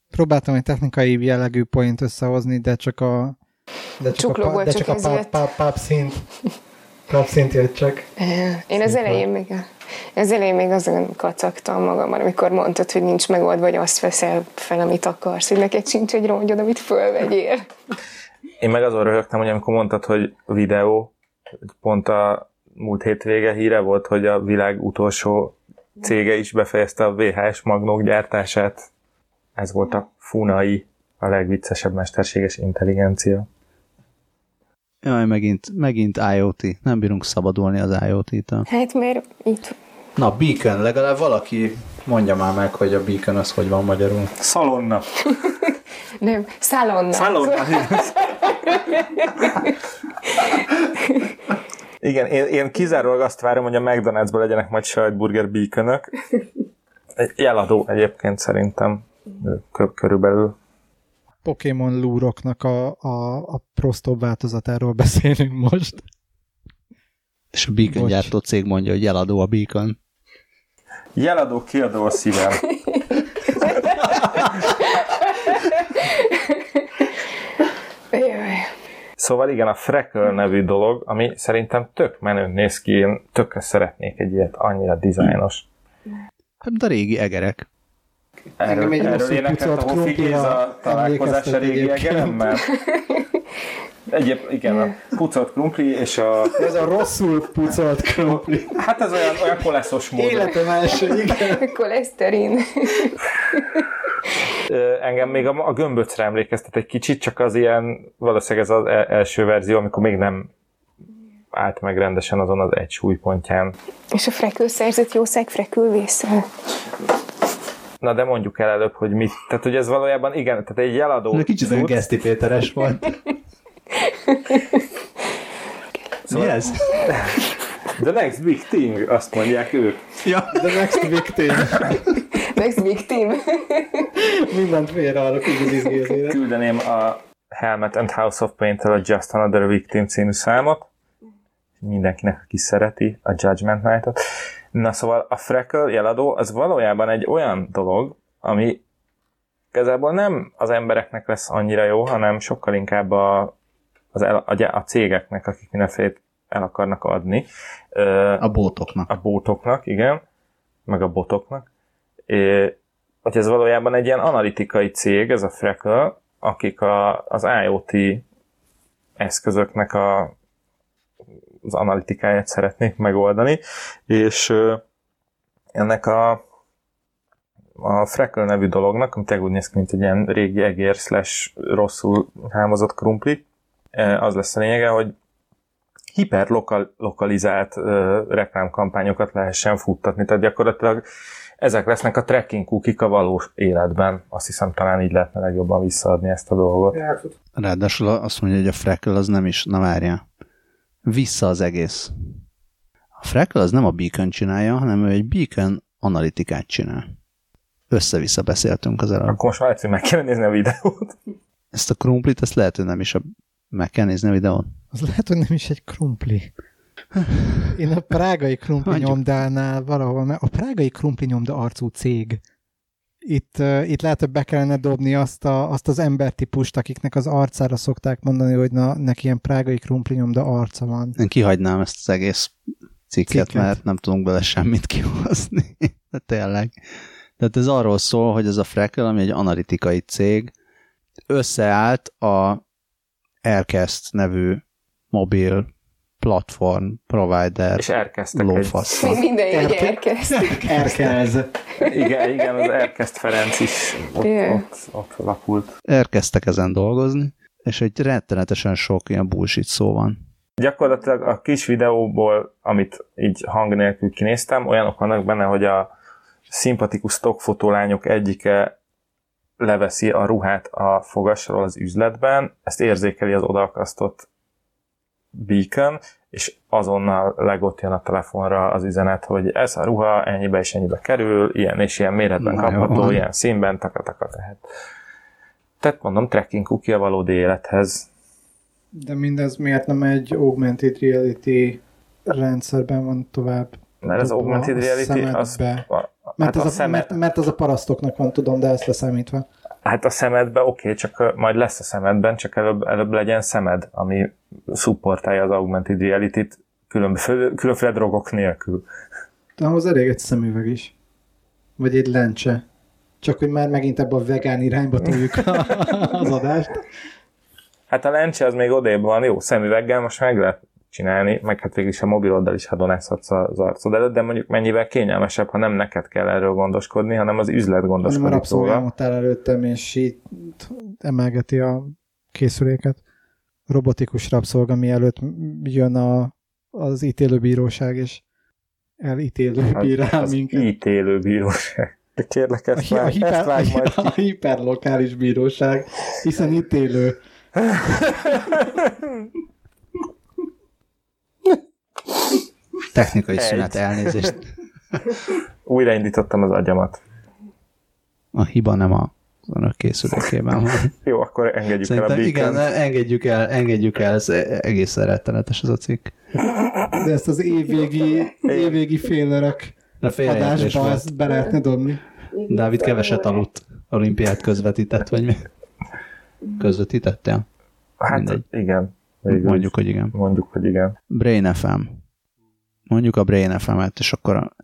Próbáltam egy technikai jellegű point összehozni, de csak a de csak Csukló a, pá- de csak csak a páp, páp, páp szint. Páp szint jött csak. Én az elején még, az elején még azon kacagtam magamban, amikor mondtad, hogy nincs megoldva, vagy azt veszel fel, amit akarsz, hogy neked sincs egy rongyod, amit fölvegyél. Én meg azon röhögtem, hogy amikor mondtad, hogy videó, pont a múlt hétvége híre volt, hogy a világ utolsó cége is befejezte a VHS magnók gyártását. Ez volt a Funai, a legviccesebb mesterséges intelligencia. Jaj, megint, megint IoT. Nem bírunk szabadulni az IoT-től. Hát mert itt Na, Beacon, legalább valaki mondja már meg, hogy a Beacon az hogy van magyarul. Szalonna. nem, szalonna. Szalonna. Igen, én, én kizárólag azt várom, hogy a McDonald'sban legyenek majd sajtburger beaconök. Egy jeladó egyébként szerintem kö- körülbelül. Pokémon lúroknak a, a, a prostóbb változatáról beszélünk most. És a Beacon Bocs. gyártó cég mondja, hogy eladó a Beacon. Jeladó kiadó a szívem. Jaj. Szóval igen, a Freckle nevű dolog, ami szerintem tök menőn néz ki, én tökre szeretnék egy ilyet, annyira dizájnos. Hát, de régi egerek. Erről, Engem egy erről énekelt a Hofi Géza találkozás a régi egeremmel. Egyéb, igen, a pucolt krumpli és a... Ez a rosszul pucolt krumpli. Hát ez olyan, olyan koleszos mód. Életem első, igen. Koleszterin. Engem még a, a gömböcre emlékeztet egy kicsit, csak az ilyen, valószínűleg ez az e- első verzió, amikor még nem állt meg rendesen azon az egy súlypontján. És a frekül szerzett jószág frekül vészel. Na de mondjuk el előbb, hogy mit. Tehát, hogy ez valójában igen, tehát egy jeladó Kicsit olyan cucc. Geszti Péteres volt. Mi ez? The next big thing, azt mondják ők. Ja. The next victim. Next victim. Mindent félreállok, így az izgi az élet. Küldeném a Helmet and House of Pain-től a Just Another Victim című számot. Mindenkinek, aki szereti a Judgment Night-ot. Na szóval a Freckle jeladó az valójában egy olyan dolog, ami igazából nem az embereknek lesz annyira jó, hanem sokkal inkább a, az el, a, a cégeknek, akik mindenféle el akarnak adni. A bótoknak. A bótoknak, igen, meg a botoknak. É, hogy ez valójában egy ilyen analitikai cég, ez a Freckle, akik a, az IoT eszközöknek a, az analitikáját szeretnék megoldani, és ennek a a Freckle nevű dolognak, amit úgy néz ki, mint egy ilyen régi egér slash rosszul hámozott krumpli, az lesz a lényege, hogy hiperlokalizált reklámkampányokat lehessen futtatni, tehát gyakorlatilag ezek lesznek a tracking cookik a valós életben. Azt hiszem talán így lehetne legjobban visszaadni ezt a dolgot. Ráadásul azt mondja, hogy a Freckle az nem is, na várja, vissza az egész. A Freckle az nem a Beacon csinálja, hanem ő egy Beacon analitikát csinál. Össze-vissza beszéltünk az előbb. Akkor most már meg kell nézni a videót. Ezt a krumplit, ezt lehet, hogy nem is a... meg kell nézni a videót. Az lehet, hogy nem is egy krumpli. Én a prágai krumpli nyomdánál valahol, mert a prágai krumpli nyomda arcú cég. Itt, uh, itt lehet, hogy be kellene dobni azt, a, azt az embertípust, akiknek az arcára szokták mondani, hogy na, neki ilyen prágai krumpli nyomda arca van. Én kihagynám ezt az egész cikket, cikket. mert nem tudunk bele semmit kihozni. De tényleg. Tehát ez arról szól, hogy ez a Freckle, ami egy analitikai cég, összeállt a Aircast nevű mobil platform provider. És elkezdtek lófasz. Egy... Minden egy elkezd. Elkezd. igen, igen, az elkezd Ferenc is ott, yeah. ott, ott lapult. Elkezdtek ezen dolgozni, és egy rettenetesen sok ilyen bullshit szó van. Gyakorlatilag a kis videóból, amit így hang nélkül kinéztem, olyanok vannak benne, hogy a szimpatikus stockfotólányok egyike leveszi a ruhát a fogasról az üzletben, ezt érzékeli az odaakasztott beacon, és azonnal legott jön a telefonra az üzenet, hogy ez a ruha ennyibe és ennyibe kerül, ilyen és ilyen méretben Na, kapható, jó. ilyen színben, takataka tehát. Tehát mondom, tracking cookie a valódi élethez. De mindez miért nem egy augmented reality rendszerben van tovább? Mert az augmented reality az... Mert, hát az a, szemed... mert, mert az a parasztoknak van, tudom, de ezt leszámítva. Hát a szemedben oké, okay, csak majd lesz a szemedben, csak előbb, előbb legyen szemed, ami szupportálja az augmented reality-t különféle, különféle drogok nélkül. De ahhoz elég egy szemüveg is. Vagy egy lencse. Csak hogy már megint ebbe a vegán irányba toljuk az adást. Hát a lencse az még odébb van, jó, szemüveggel most meg lehet csinálni, meg hát végül is a mobiloddal is hadonázhatsz az arcod előtt, de mondjuk mennyivel kényelmesebb, ha nem neked kell erről gondoskodni, hanem az üzlet gondoskodik hanem a rabszolgám áll előttem, és így emelgeti a készüléket. Robotikus rabszolga, mielőtt jön a, az ítélőbíróság, és elítélő hát bírál az minket. ítélő bíróság. Kérlek, ezt, a, vág, a, hiper, ezt vág majd ki. A hiperlokális bíróság, hiszen ítélő. Technikai Egy. szünet, elnézést. Újraindítottam az agyamat. A hiba nem a önök készülékében van. Jó, akkor engedjük Szerintem, el a Igen, engedjük el, engedjük el, ez egész rettenetes ez a cikk. De ezt az évvégi, évvégi félerek adásba ezt be lehetne dobni. Dávid keveset aludt, olimpiát közvetített, vagy mi? Közvetítettél? Hát Mindegy. igen. Végül Mondjuk, hogy igen. Mondjuk, hogy igen. Brain FM. Mondjuk a Brain FM-et, és akkor a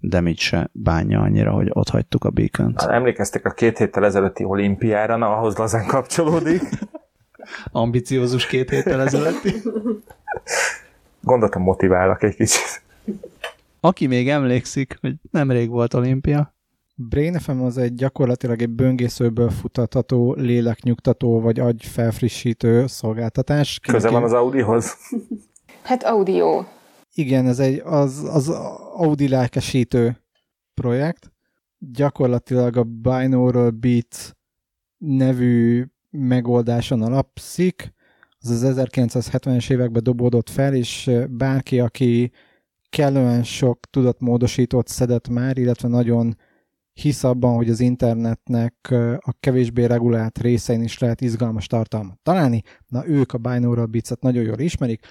Damage se bánja annyira, hogy ott hagytuk a beacon hát, Emlékeztek a két héttel ezelőtti olimpiára, na ahhoz lazán kapcsolódik. Ambiciózus két héttel ezelőtti. Gondoltam motiválok egy kicsit. Aki még emlékszik, hogy nemrég volt olimpia, Brain FM az egy gyakorlatilag egy böngészőből futatható, léleknyugtató vagy agyfelfrissítő szolgáltatás. Köze van az Audihoz? Hát audio. Igen, ez egy az, az Audi lelkesítő projekt. Gyakorlatilag a Binaural Beat nevű megoldáson alapszik. Az az 1970-es években dobódott fel, és bárki, aki kellően sok tudatmódosítót szedett már, illetve nagyon hisz abban, hogy az internetnek a kevésbé regulált részein is lehet izgalmas tartalmat találni. Na, ők a binaural beats nagyon jól ismerik,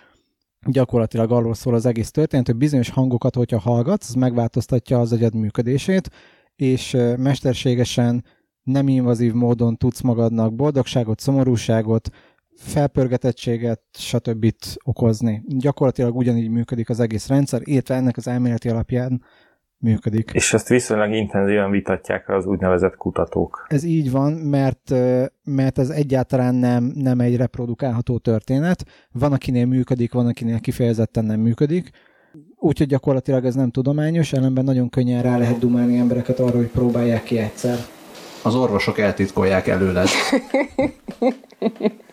gyakorlatilag arról szól az egész történet, hogy bizonyos hangokat, hogyha hallgatsz, az megváltoztatja az agyad működését, és mesterségesen nem invazív módon tudsz magadnak boldogságot, szomorúságot, felpörgetettséget, stb. okozni. Gyakorlatilag ugyanígy működik az egész rendszer, illetve ennek az elméleti alapján működik. És ezt viszonylag intenzíven vitatják az úgynevezett kutatók. Ez így van, mert, mert ez egyáltalán nem, nem egy reprodukálható történet. Van, akinél működik, van, akinél kifejezetten nem működik. Úgyhogy gyakorlatilag ez nem tudományos, ellenben nagyon könnyen rá lehet dumálni embereket arra, hogy próbálják ki egyszer. Az orvosok eltitkolják előled.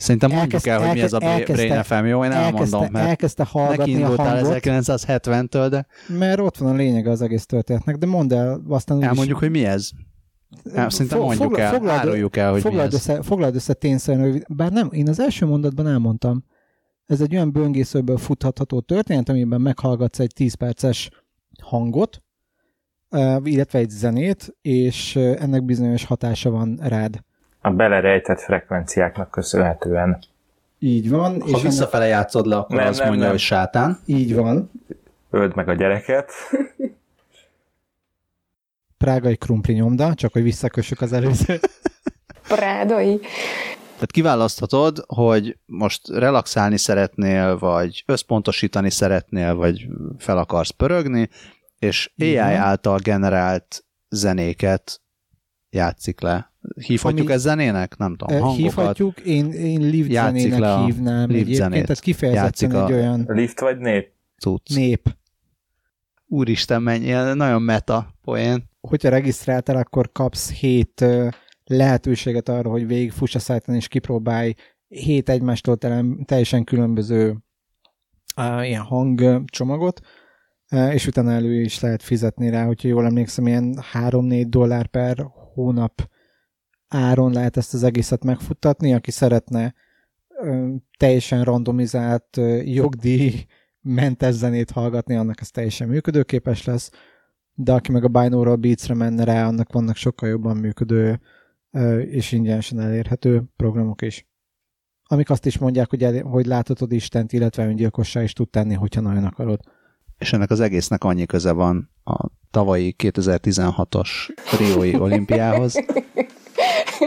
Szerintem mondjuk Elkezd- el, hogy mi ez a elkezd- Brain FM, jó? Én elmondom, mert elkezdte hallgatni a hangot, 1970-től, de mert ott van a lényege az egész történetnek, de mondd el, aztán úgyis- elmondjuk, hogy mi ez. El, szerintem Fog- mondjuk foglal- el, foglald- áruljuk el, hogy mi foglald ez. össze, foglald össze tényszerűen, bár nem, én az első mondatban elmondtam, ez egy olyan böngészőből futhatható történet, amiben meghallgatsz egy 10 perces hangot, eh, illetve egy zenét, és eh, ennek bizonyos hatása van rád. A belerejtett frekvenciáknak köszönhetően. Így van. Ha és ennek, visszafele játszod le, akkor Nem, azt nem, mondja, nem. hogy sátán. így van. Öld meg a gyereket. Prágai krumpli nyomda, csak hogy visszakössük az előző. Prádai. Tehát kiválaszthatod, hogy most relaxálni szeretnél, vagy összpontosítani szeretnél, vagy fel akarsz pörögni, és AI Igen. által generált zenéket játszik le. Hívhatjuk Ami- ezt zenének? Nem tudom, hangokat. Hívhatjuk, én, én lift Játszik zenének le a hívnám lift egyébként, tehát kifejezetten Játszik egy a- olyan Lift vagy nép? Cucc. nép. Úristen, mennyi, ilyen nagyon meta poén. hogyha regisztráltál, akkor kapsz hét lehetőséget arra, hogy végigfuss a szájton és kipróbálj hét egymástól teljesen különböző uh, ilyen hangcsomagot, uh, és utána elő is lehet fizetni rá, hogyha jól emlékszem, ilyen 3-4 dollár per hónap áron lehet ezt az egészet megfuttatni, aki szeretne ö, teljesen randomizált ö, jogdíj mentes zenét hallgatni, annak ez teljesen működőképes lesz, de aki meg a binaural beatsre menne rá, annak vannak sokkal jobban működő ö, és ingyenesen elérhető programok is. Amik azt is mondják, hogy, el, hogy láthatod Istent, illetve öngyilkossá is tud tenni, hogyha nagyon akarod. És ennek az egésznek annyi köze van a tavalyi 2016-os Riói olimpiához.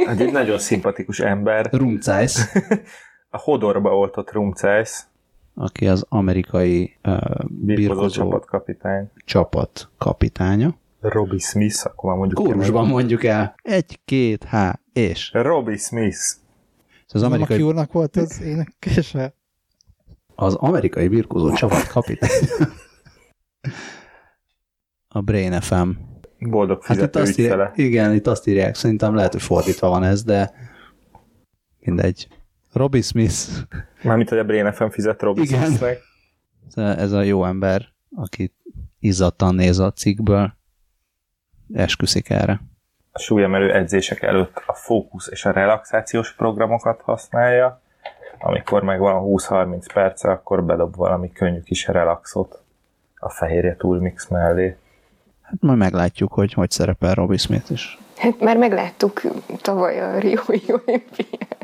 Egy, egy nagyon szimpatikus ember. Rumcájsz, A Hodorba oltott Rumcájsz, aki az amerikai uh, birkozó csapatkapitány. csapat kapitánya. Robbie Smith, akkor már mondjuk Kórusban mondjuk el. Egy, két, há, és. Robbie Smith. Az Az amerikai, úrnak volt az énekese? az amerikai birkozó csapat kapitány. A Brain FM. Boldog Hát itt fizető azt ügyfele. írják, igen, itt azt írják, szerintem lehet, hogy fordítva van ez, de mindegy. Robbie Smith, Mármint, hogy a Brain FM fizet Robbie Igen. Smithnek. ez a jó ember, aki izzadtan néz a cikkből, esküszik erre. A súlyemelő edzések előtt a fókusz és a relaxációs programokat használja, amikor meg van 20-30 perce, akkor bedob valami könnyű kis relaxot a fehérje túlmix mellé. Hát majd meglátjuk, hogy hogy szerepel Robbie Smith is. Hát már megláttuk tavaly a Riói olimpián.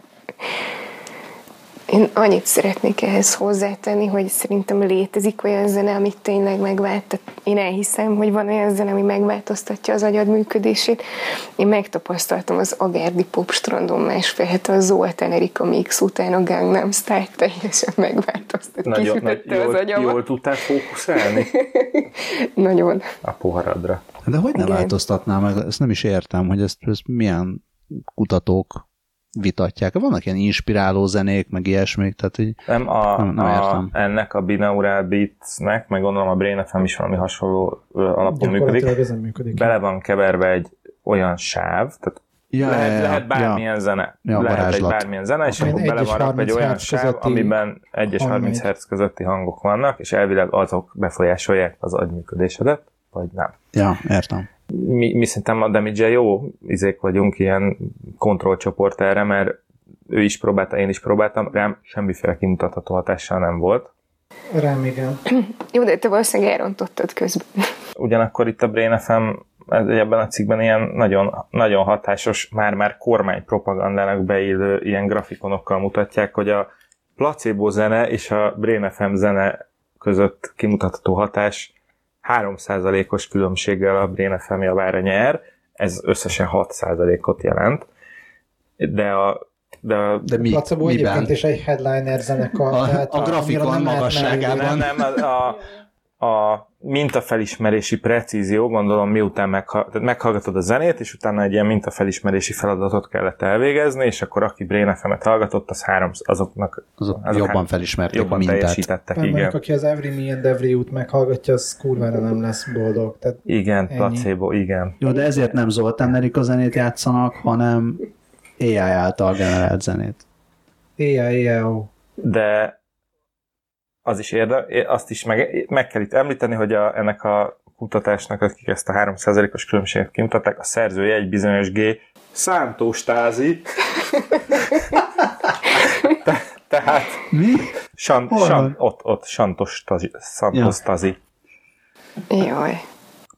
Én annyit szeretnék ehhez hozzátenni, hogy szerintem létezik olyan zene, amit tényleg megvált. Én elhiszem, hogy van olyan zene, ami megváltoztatja az agyad működését. Én megtapasztaltam az Agárdi Popstrandon másfél hete a Zoltán Erika Mix után a Gangnam Style teljesen megváltoztat. Nagyon, nagy, Kisütötte az jól, agyamat. jól tudtál fókuszálni Nagyon. a poharadra. De hogy ne Igen. változtatná meg? Ezt nem is értem, hogy ezt, ezt milyen kutatók vitatják. Vannak ilyen inspiráló zenék, meg ilyesmik, tehát így Nem, a, Nem- nem a, értem. ennek a binaural beatsnek, meg gondolom a Brain FM is valami hasonló alapon működik, ezen működik. bele van keverve egy olyan sáv, tehát ja, lehet, lehet bármilyen ja. zene. Ja, lehet egy varázslat. bármilyen zene, és akkor egy bele van egy 30 olyan sáv, amiben 1 és hang 30 megy. Hz közötti hangok vannak, és elvileg azok befolyásolják az agyműködésedet, vagy nem. ja, értem. Mi, mi szerintem a damage jó izék vagyunk, ilyen kontrollcsoport erre, mert ő is próbálta, én is próbáltam, rám semmiféle kimutatható hatással nem volt. Rám igen. Jó, de te valószínűleg elrontottad közben. Ugyanakkor itt a Brain FM ez, ebben a cikkben ilyen nagyon, nagyon hatásos, már-már kormány propagandának beillő ilyen grafikonokkal mutatják, hogy a placebo zene és a Brain FM zene között kimutatható hatás 3%-os különbséggel a Brain FM javára nyer, ez összesen 6%-ot jelent, de a de, De mi, Placebo miben? egyébként is egy headliner zenekar. A- tehát a annyira grafikon nem magasságában. nem, nem, a, a, a mintafelismerési precízió, gondolom miután megha, tehát meghallgatod a zenét, és utána egy ilyen mintafelismerési feladatot kellett elvégezni, és akkor aki Brain FM-et hallgatott, az három, azoknak Azok azok jobban felismerték jobban a mintát. teljesítettek, Mondjuk, igen. aki az Every Me and Every You-t meghallgatja, az kurvára nem lesz boldog. Tehát Igen, Ennyi. placebo, igen. Jó, de ezért nem Zoltán Erika zenét játszanak, hanem AI által generált zenét. éjjel, éjjel, de az is érde, azt is meg, meg kell itt említeni, hogy a, ennek a kutatásnak, akik ezt a 3%-os különbséget kimutatták, a szerzője egy bizonyos G. Szántós Tázi. Te, tehát Mi? san, Hol san, van? ott, ott, Santos Tazi, Santos Ja. Tazi. Jaj.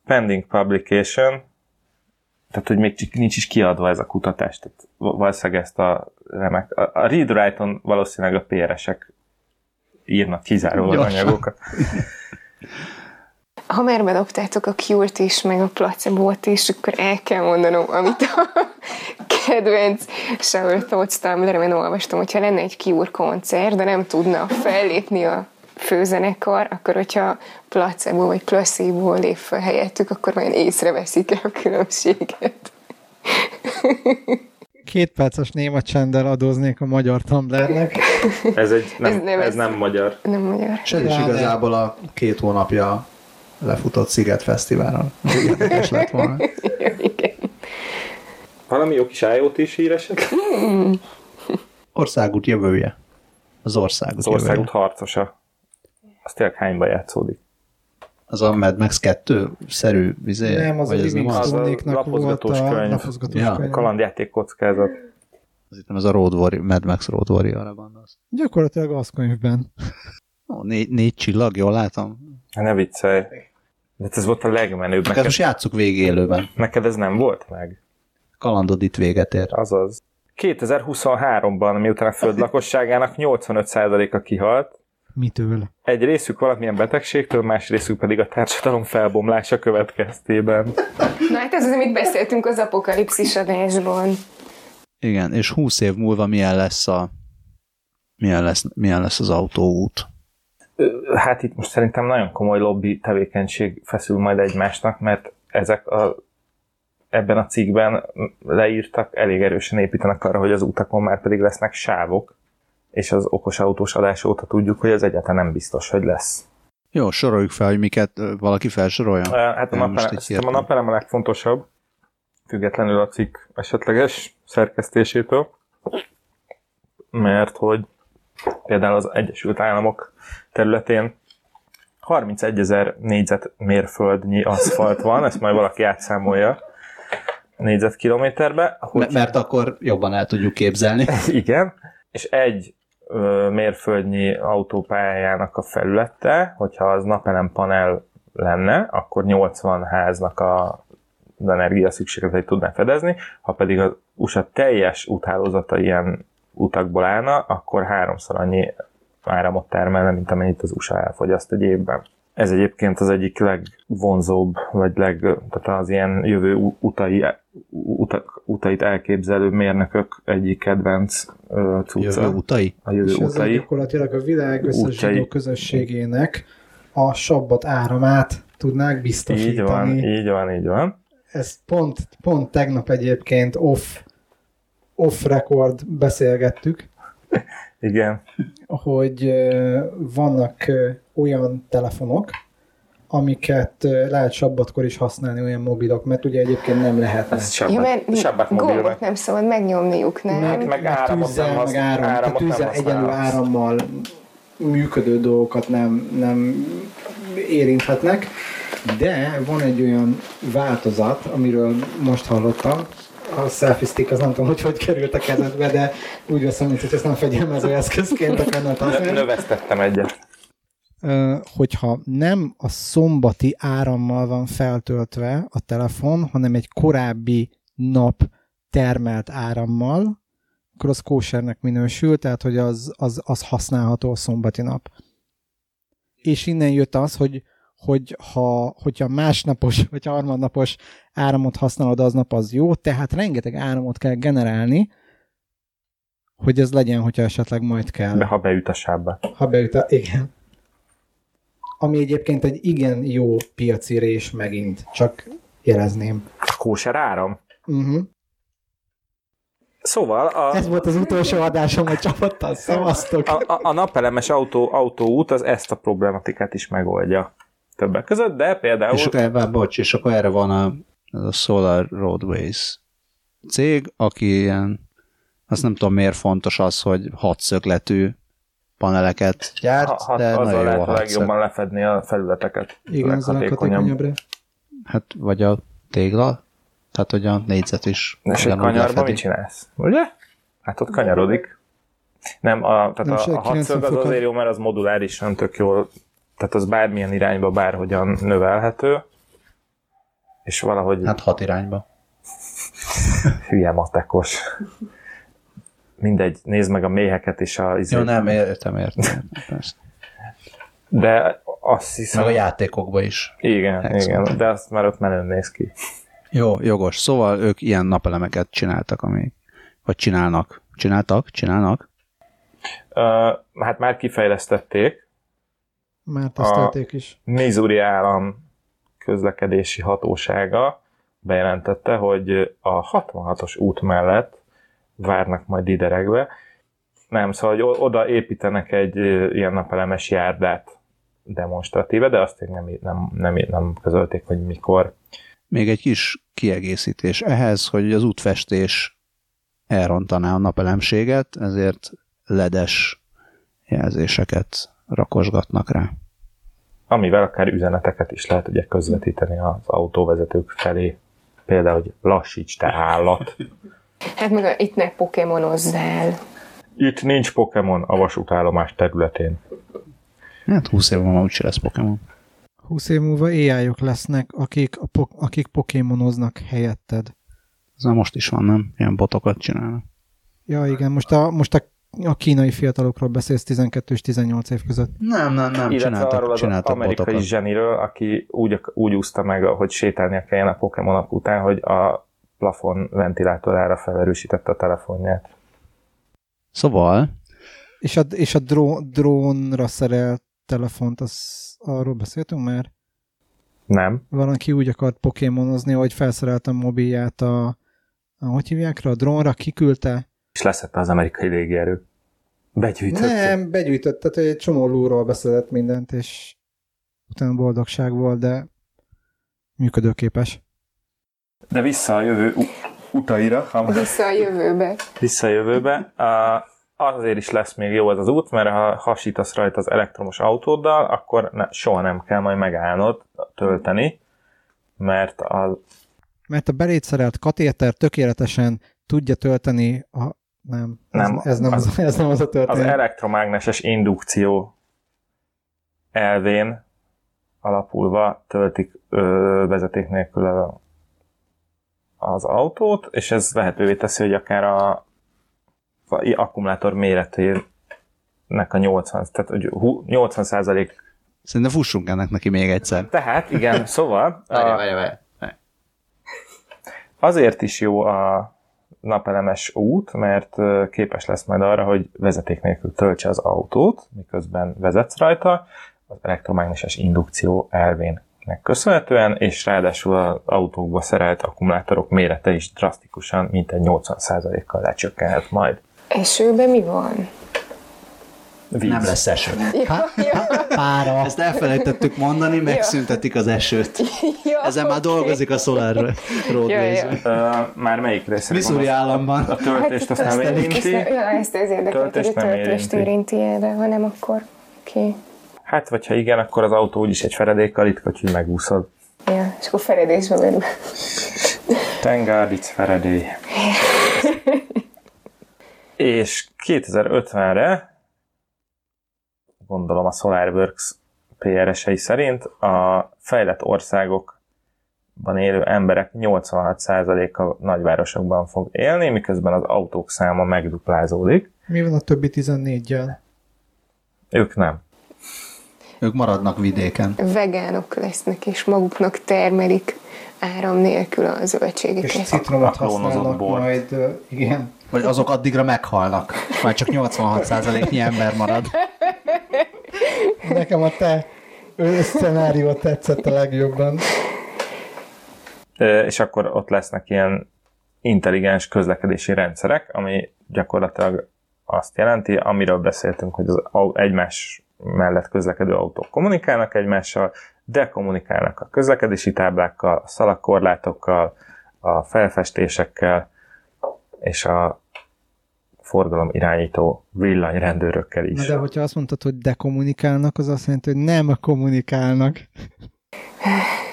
Pending publication, tehát, hogy még csak nincs is kiadva ez a kutatás, tehát valószínűleg ezt a remek, a, a read write-on valószínűleg a PR-esek írnak kizárólag anyagokat. Ha már bedobtátok a Cure-t is, meg a placebo-t is, akkor el kell mondanom, amit a kedvenc Shower Thoughts Tumblr-en olvastam, hogyha lenne egy Cure koncert, de nem tudna fellépni a főzenekar, akkor hogyha placebo vagy placebo lép fel helyettük, akkor majd észreveszik-e a különbséget. Két perces néma csenddel adóznék a magyar Tumblrnek. Ez, egy, nem, Ez nem- ez ez- nem magyar. Nem magyar. És ez is igazából a két hónapja lefutott Sziget Fesztiválon. Érdekes lett volna. Igen. Valami jó kis IoT is híresek? Országút jövője. Az országút, Az országút jövője. harcosa. Az tényleg hányba játszódik? Az a Mad Max 2-szerű vizé? Nem, az a vagy ez nem az? Az a lapozgatós a könyv. lapozgatós Ja. könyv. Kalandjáték kockázat. Az itt nem ez a Road Warrior, Mad Max Road Warrior-ra gondolsz. Gyakorlatilag az könyvben. Ó, négy, négy csillag, jól látom. Ne viccelj. De ez volt a legmenőbb. Neked most játsszuk végig élőben. neked ez nem volt meg? Kalandod itt véget ér. Azaz. 2023-ban, miután a föld lakosságának 85%-a kihalt, Mitől? egy részük valamilyen betegségtől, más részük pedig a társadalom felbomlása következtében. Na hát ez az, amit beszéltünk az apokalipszis adásban. Igen, és 20 év múlva milyen lesz a milyen lesz, milyen lesz az autóút. Hát itt most szerintem nagyon komoly lobby tevékenység feszül majd egymásnak, mert ezek a, ebben a cikkben leírtak, elég erősen építenek arra, hogy az utakon már pedig lesznek sávok, és az okos autós adás óta tudjuk, hogy ez egyáltalán nem biztos, hogy lesz. Jó, soroljuk fel, hogy miket valaki felsorolja. Hát a, napelem, a napelem a legfontosabb, függetlenül a cikk esetleges szerkesztésétől, mert hogy például az Egyesült Államok területén 31 ezer négyzetmérföldnyi aszfalt van, ezt majd valaki átszámolja négyzetkilométerbe. Hogy, mert akkor jobban el tudjuk képzelni. igen, és egy mérföldnyi autópályájának a felülete, hogyha az napelem panel lenne, akkor 80 háznak a az energia szükségleteit tudná fedezni, ha pedig az USA teljes úthálózata ilyen utakból állna, akkor háromszor annyi áramot termelne, mint amennyit az USA elfogyaszt egy évben. Ez egyébként az egyik legvonzóbb, vagy leg, tehát az ilyen jövő utai, utak, utait elképzelő mérnökök egyik kedvenc ö, cucca. Jövő utai? A jövő És ez utai. gyakorlatilag a világ összes Útjai. zsidó közösségének a sabbat áramát tudnák Így biztosítani. van, így van, így van. Ezt pont, pont tegnap egyébként off, off record beszélgettük, Igen. hogy vannak olyan telefonok, amiket lehet sabbatkor is használni, olyan mobilok, mert ugye egyébként nem lehetne. Ez Ja, sabbat, mert sabbat gombot mobilnak. nem szabad megnyomniuk, nem? Meg- meg áramot tűzzel, nem meg használ- áram, tehát áramot nem tűzzel egyenlő használhatsz. árammal működő dolgokat nem, nem érinthetnek, de van egy olyan változat, amiről most hallottam, a selfie stick, az nem tudom, hogy hogy került a kezedbe, de úgy veszem, mint hogy ezt nem fegyelmező eszközként akarnod Nö- használni. Növesztettem egyet. Hogyha nem a szombati árammal van feltöltve a telefon, hanem egy korábbi nap termelt árammal, akkor az kósernek minősül, tehát hogy az, az, az használható a szombati nap. És innen jött az, hogy, hogy ha, hogyha másnapos vagy harmadnapos áramot használod aznap, az jó, tehát rengeteg áramot kell generálni, hogy ez legyen, hogyha esetleg majd kell. De ha beüt a sábba. Ha beüt a... Igen. Ami egyébként egy igen jó piaci rés megint, csak jelezném. Kóser áram. Uh-huh. Szóval a, Ez volt az utolsó adásom a csapattal, szevasztok! a, a, a napelemes autó, autóút az ezt a problematikát is megoldja többek között, de például... És akkor, bocs, és akkor erre van a, a Solar Roadways cég, aki ilyen, azt nem tudom miért fontos az, hogy hatszögletű paneleket gyárt, ha, ha, de azzal nagyon jó lehet a legjobban lefedni a felületeket. Igen, ez a leghatékonyabb. Hát, vagy a tégla, tehát hogy a négyzet is És egy kanyarban mit csinálsz? Ugye? Hát ott kanyarodik. Nem, a, tehát Nem, a, a 90 hatszög az azért jó, mert az modulárisan tök jól, tehát az bármilyen irányba bárhogyan növelhető, és valahogy Hát hat irányba. hülye matekos. Mindegy, nézd meg a méheket és a... izé- Jó, nem, értem, értem. persze. De azt hiszem... Meg a játékokba is. Igen, Excellent. igen, de azt már ott menőn néz ki. Jó, jogos. Szóval ők ilyen napelemeket csináltak, amik, vagy csinálnak. Csináltak? Csinálnak? Uh, hát már kifejlesztették. Már tesztelték is. Missouri állam közlekedési hatósága bejelentette, hogy a 66-os út mellett várnak majd ideregbe. Nem, szóval hogy oda építenek egy ilyen napelemes járdát demonstratíve, de azt még nem, nem, nem, nem közölték, hogy mikor. Még egy kis kiegészítés ehhez, hogy az útfestés elrontaná a napelemséget, ezért ledes jelzéseket rakosgatnak rá. Amivel akár üzeneteket is lehet ugye közvetíteni az autóvezetők felé. Például, hogy lassíts te állat. Hát meg itt ne pokémonozzál. Itt nincs Pokémon a vasútállomás területén. Hát 20 év múlva úgyse lesz Pokémon. 20 év múlva AI-ok lesznek, akik, a po- akik pokémonoznak helyetted. Ez már most is van, nem? Ilyen botokat csinálnak. Ja, igen, most a, most a, a kínai fiatalokról beszélsz 12 és 18 év között. Nem, nem, nem. Illetve arról Csináltak, az csináltak amerikai botokat. zseniről, aki úgy, úgy úszta meg, hogy sétálnia kelljen a Pokémonok után, hogy a plafon ventilátorára felerősítette a telefonját. Szóval, És a, és a dró, drónra szerelt telefont, az, arról beszéltünk már? Nem. Valaki úgy akart pokémonozni, hogy felszerelte a mobilját a, a hogy hívják rá, a drónra, kiküldte. És leszette az amerikai légierő. Begyűjtötte. Nem, begyűjtött, tehát egy csomó lúról beszedett mindent, és utána boldogság volt, de működőképes. De vissza a jövő utaira, ha Vissza a jövőbe. vissza a jövőbe. A, azért is lesz még jó ez az út, mert ha hasítasz rajta az elektromos autóddal, akkor ne, soha nem kell majd megállnod tölteni, mert az Mert a beléd szerelt katéter tökéletesen tudja tölteni a... Nem, ez Nem, nem, ez nem, az- az, ez nem az a az történet. elektromágneses indukció elvén alapulva töltik ö, vezeték nélkül a, az autót, és ez lehetővé teszi, hogy akár a, a akkumulátor méretének a 80, tehát hogy hú- 80 százalék. szerintem fussunk ennek neki még egyszer. Tehát igen, szóval a, várj, várj. azért is jó a napelemes út, mert képes lesz majd arra, hogy vezeték nélkül töltse az autót, miközben vezetsz rajta, az elektromágneses indukció elvének köszönhetően, és ráadásul az autókba szerelt akkumulátorok mérete is drasztikusan, mintegy 80%-kal lecsökkenhet majd. Esőben mi van? Víz. Nem lesz eső. Ja, ja, Pára. Ezt elfelejtettük mondani, megszüntetik az esőt. ja, Ezen már oké. dolgozik a Solar Ja, Roadways. ja. Ö, már melyik részre? Missouri államban. A töltést azt nem Ezt, érinti. ne- ja, ezt ez érdekelt, hogy a nem töltést érinti. érinti erre, hanem akkor oké. Hát, vagy ha igen, akkor az autó úgyis egy feredékkal itt, hogy megúszod. Ja, és akkor feledésbe merül. Tengár, it's Faraday. És 2050-re, gondolom a SolarWorks PRS-ei szerint a fejlett országokban élő emberek 86%-a nagyvárosokban fog élni, miközben az autók száma megduplázódik. Mi van a többi 14-jel? Ők nem. Ők maradnak vidéken. Vegánok lesznek, és maguknak termelik áram nélkül a És zöldségeket. citromot A klónozott használnak majd, igen. Vagy azok addigra meghalnak. Már csak 86%-nyi ember marad. Nekem a te szenárió tetszett a legjobban. És akkor ott lesznek ilyen intelligens közlekedési rendszerek, ami gyakorlatilag azt jelenti, amiről beszéltünk, hogy az egymás mellett közlekedő autók kommunikálnak egymással, de kommunikálnak a közlekedési táblákkal, a szalagkorlátokkal, a felfestésekkel és a forgalom irányító villanyrendőrökkel Na is. de hogyha azt mondtad, hogy dekommunikálnak, az azt jelenti, hogy nem kommunikálnak.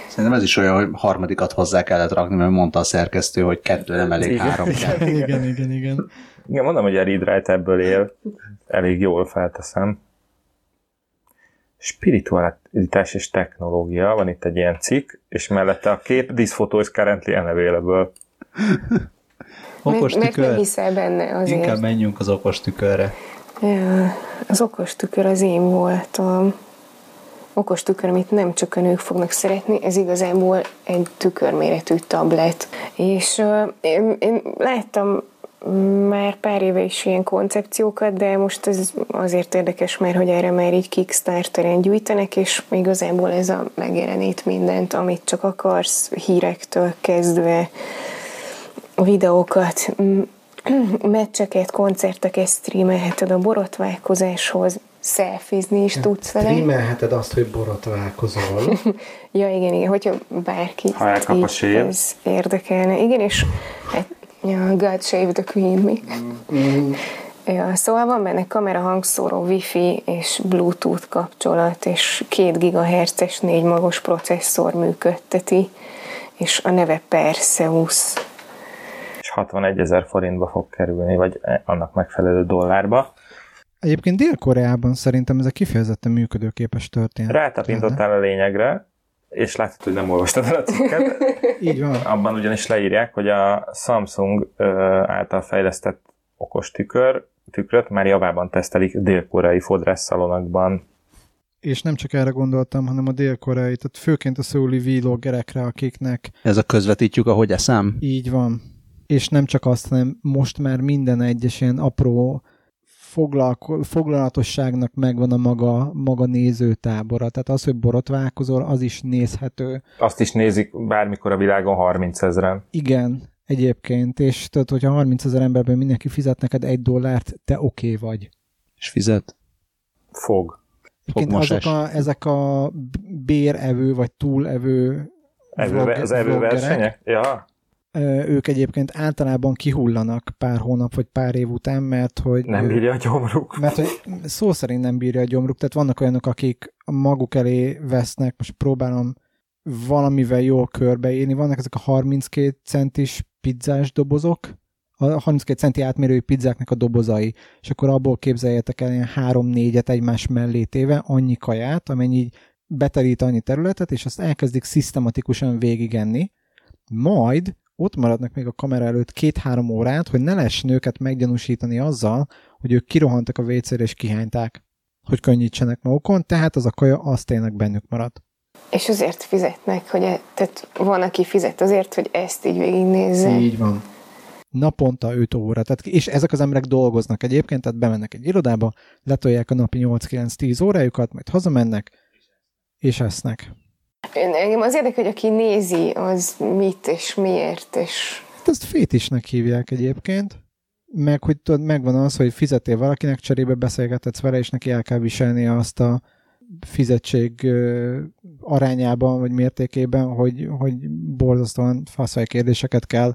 Szerintem ez is olyan, hogy harmadikat hozzá kellett rakni, mert mondta a szerkesztő, hogy kettő nem elég, Igen. három kell. igen, igen, igen. Igen, mondom, hogy a Read Write ebből él, elég jól felteszem. Spiritualitás és technológia, van itt egy ilyen cikk, és mellette a kép, this photo is currently unavailable. Okos mert, mert tükör. hiszel benne azért. Inkább menjünk az okos tükörre. Ja, az okos tükör az én voltam. Okos tükör, amit nem csak a nők fognak szeretni, ez igazából egy tükörméretű tablet. És uh, én, én láttam már pár éve is ilyen koncepciókat, de most ez azért érdekes, mert hogy erre már így Kickstarteren gyűjtenek, és igazából ez a megjelenít mindent, amit csak akarsz, hírektől kezdve videókat, meccseket, koncerteket streamelheted a borotválkozáshoz, szelfizni is tudsz vele. Streamelheted azt, hogy borotválkozol. Ja, igen, igen, hogyha bárki Ha sér. ez érdekelne. Igen, és hát, ja, God save the queen, mi? Ja, szóval van benne kamera, hangszóró, wifi és bluetooth kapcsolat, és 2 GHz-es négy magos processzor működteti, és a neve Perseus. És 61 ezer forintba fog kerülni, vagy annak megfelelő dollárba. Egyébként Dél-Koreában szerintem ez egy kifejezetten működőképes történet. Rátapintottál a lényegre, és látod, hogy nem olvastad el a cikket. Így van. Abban ugyanis leírják, hogy a Samsung által fejlesztett okos tükör, tükröt már javában tesztelik dél-koreai fodrásszalonokban. És nem csak erre gondoltam, hanem a dél-koreai, tehát főként a szóli vloggerekre, akiknek Ez a közvetítjük, ahogy eszem. így van. És nem csak azt, hanem most már minden egyes ilyen apró foglalko- foglalatosságnak megvan a maga, maga nézőtábora. Tehát az, hogy borotválkozol, az is nézhető. Azt is nézik bármikor a világon 30 ezeren. Igen, egyébként, és tudod, hogyha 30 ezer emberből mindenki fizet neked egy dollárt, te oké okay vagy. És fizet. Fog. Egyébként azok a, ezek a bérevő vagy túlevő Evő, vlog- az vloggerek, evőversenyek? Ja. Ők egyébként általában kihullanak pár hónap vagy pár év után, mert hogy Nem bírja a gyomruk. mert hogy szó szerint nem bírja a gyomruk, tehát vannak olyanok, akik maguk elé vesznek, most próbálom valamivel jól körbeírni, vannak ezek a 32 centis pizzás dobozok, a 32 centi átmérőjű pizzáknak a dobozai, és akkor abból képzeljetek el ilyen három-négyet egymás mellé téve, annyi kaját, amennyi beterít annyi területet, és azt elkezdik szisztematikusan végigenni, majd ott maradnak még a kamera előtt két-három órát, hogy ne lehessen őket meggyanúsítani azzal, hogy ők kirohantak a WC-re és kihányták, hogy könnyítsenek magukon, tehát az a kaja az tényleg bennük maradt. És azért fizetnek, hogy e, tehát van, aki fizet azért, hogy ezt így végignézze. Így van. Naponta 5 óra. Tehát, és ezek az emberek dolgoznak egyébként, tehát bemennek egy irodába, letolják a napi 8-9-10 órájukat, majd hazamennek, és esznek. Engem az érdekel, hogy aki nézi, az mit és miért, és Hát ezt fétisnek hívják egyébként, meg hogy tudod, megvan az, hogy fizetél valakinek, cserébe beszélgethetsz vele, és neki el kell viselnie azt a fizetség arányában, vagy mértékében, hogy, hogy borzasztóan faszai kérdéseket kell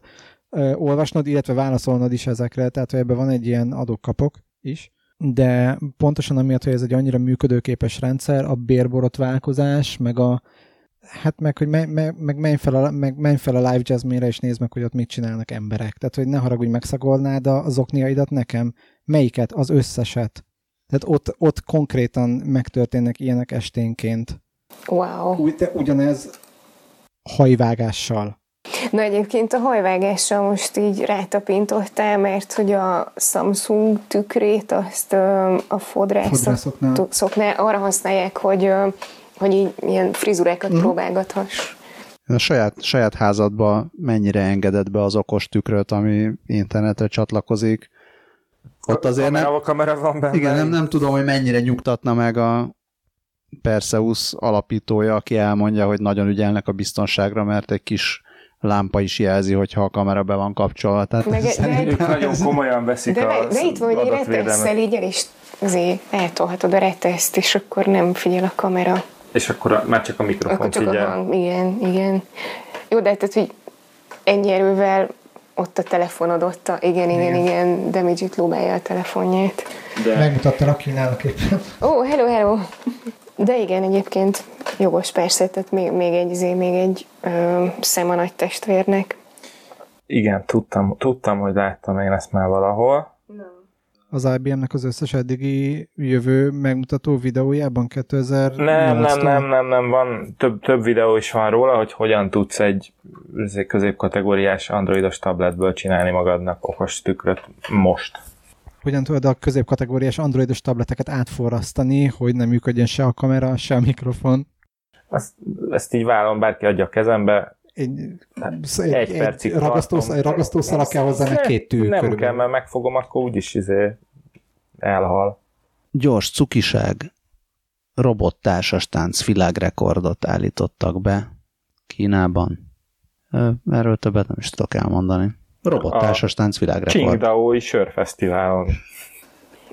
olvasnod, illetve válaszolnod is ezekre, tehát hogy ebben van egy ilyen adok-kapok is, de pontosan amiatt, hogy ez egy annyira működőképes rendszer, a bérborotválkozás, meg a Hát meg, hogy me, me, meg, menj fel a, meg menj fel a live jazzmére, és nézd meg, hogy ott mit csinálnak emberek. Tehát, hogy ne haragudj, megszagolnád az okniaidat nekem. Melyiket? Az összeset. Tehát ott, ott konkrétan megtörténnek ilyenek esténként. wow. Úgy, de ugyanez hajvágással. Na egyébként a hajvágással most így rátapintottál, mert hogy a Samsung tükrét azt a Fodrászoknál. arra használják, hogy, hogy így ilyen frizurákat Mhm. próbálgathass. A saját, saját házadba mennyire engedett be az okos tükröt, ami internetre csatlakozik. Ott azért kamera, nem, kamera van benne. igen, nem, nem tudom, hogy mennyire nyugtatna meg a Perseus alapítója, aki elmondja, hogy nagyon ügyelnek a biztonságra, mert egy kis lámpa is jelzi, hogyha a kamera be van kapcsolva. Tehát Meg- szerintem- Ők nagyon komolyan veszik De, a de itt van, hogy egy retesszel így el is azért eltolhatod a reteszt, és akkor nem figyel a kamera. És akkor a, már csak a Akkor mikrofon csak a figyel. hang, igen, igen. Jó, de tehát, hogy ennyi erővel ott a telefonod, ott a, igen, igen, igen, Damage lóbálja a telefonját. De Megmutatta a kínának éppen. Ó, oh, hello, hello! De igen, egyébként jogos persze, tehát még, még egy, izé, még egy ö, szem a nagy testvérnek. igen, tudtam, tudtam, hogy láttam én ezt már valahol. Az IBM-nek az összes eddigi jövő megmutató videójában 2008 Nem, nem, nem, nem, nem, van több, több videó is van róla, hogy hogyan tudsz egy középkategóriás androidos tabletből csinálni magadnak okos tükröt most. Hogyan tudod a középkategóriás androidos tableteket átforrasztani, hogy nem működjön se a kamera, se a mikrofon. Ezt, ezt így vállom, bárki adja a kezembe. Egy, Egy egy, percig egy ragasztósz, tartom. egy ragasztószalag kell hozzá, meg két tű Nem körülbelül. kell, mert megfogom, akkor úgyis izé elhal. gyors cukiság robottársas tánc világrekordot állítottak be Kínában. Erről többet nem is tudok elmondani. Robottársas tánc világrekord. Qingdao-i sörfesztiválon.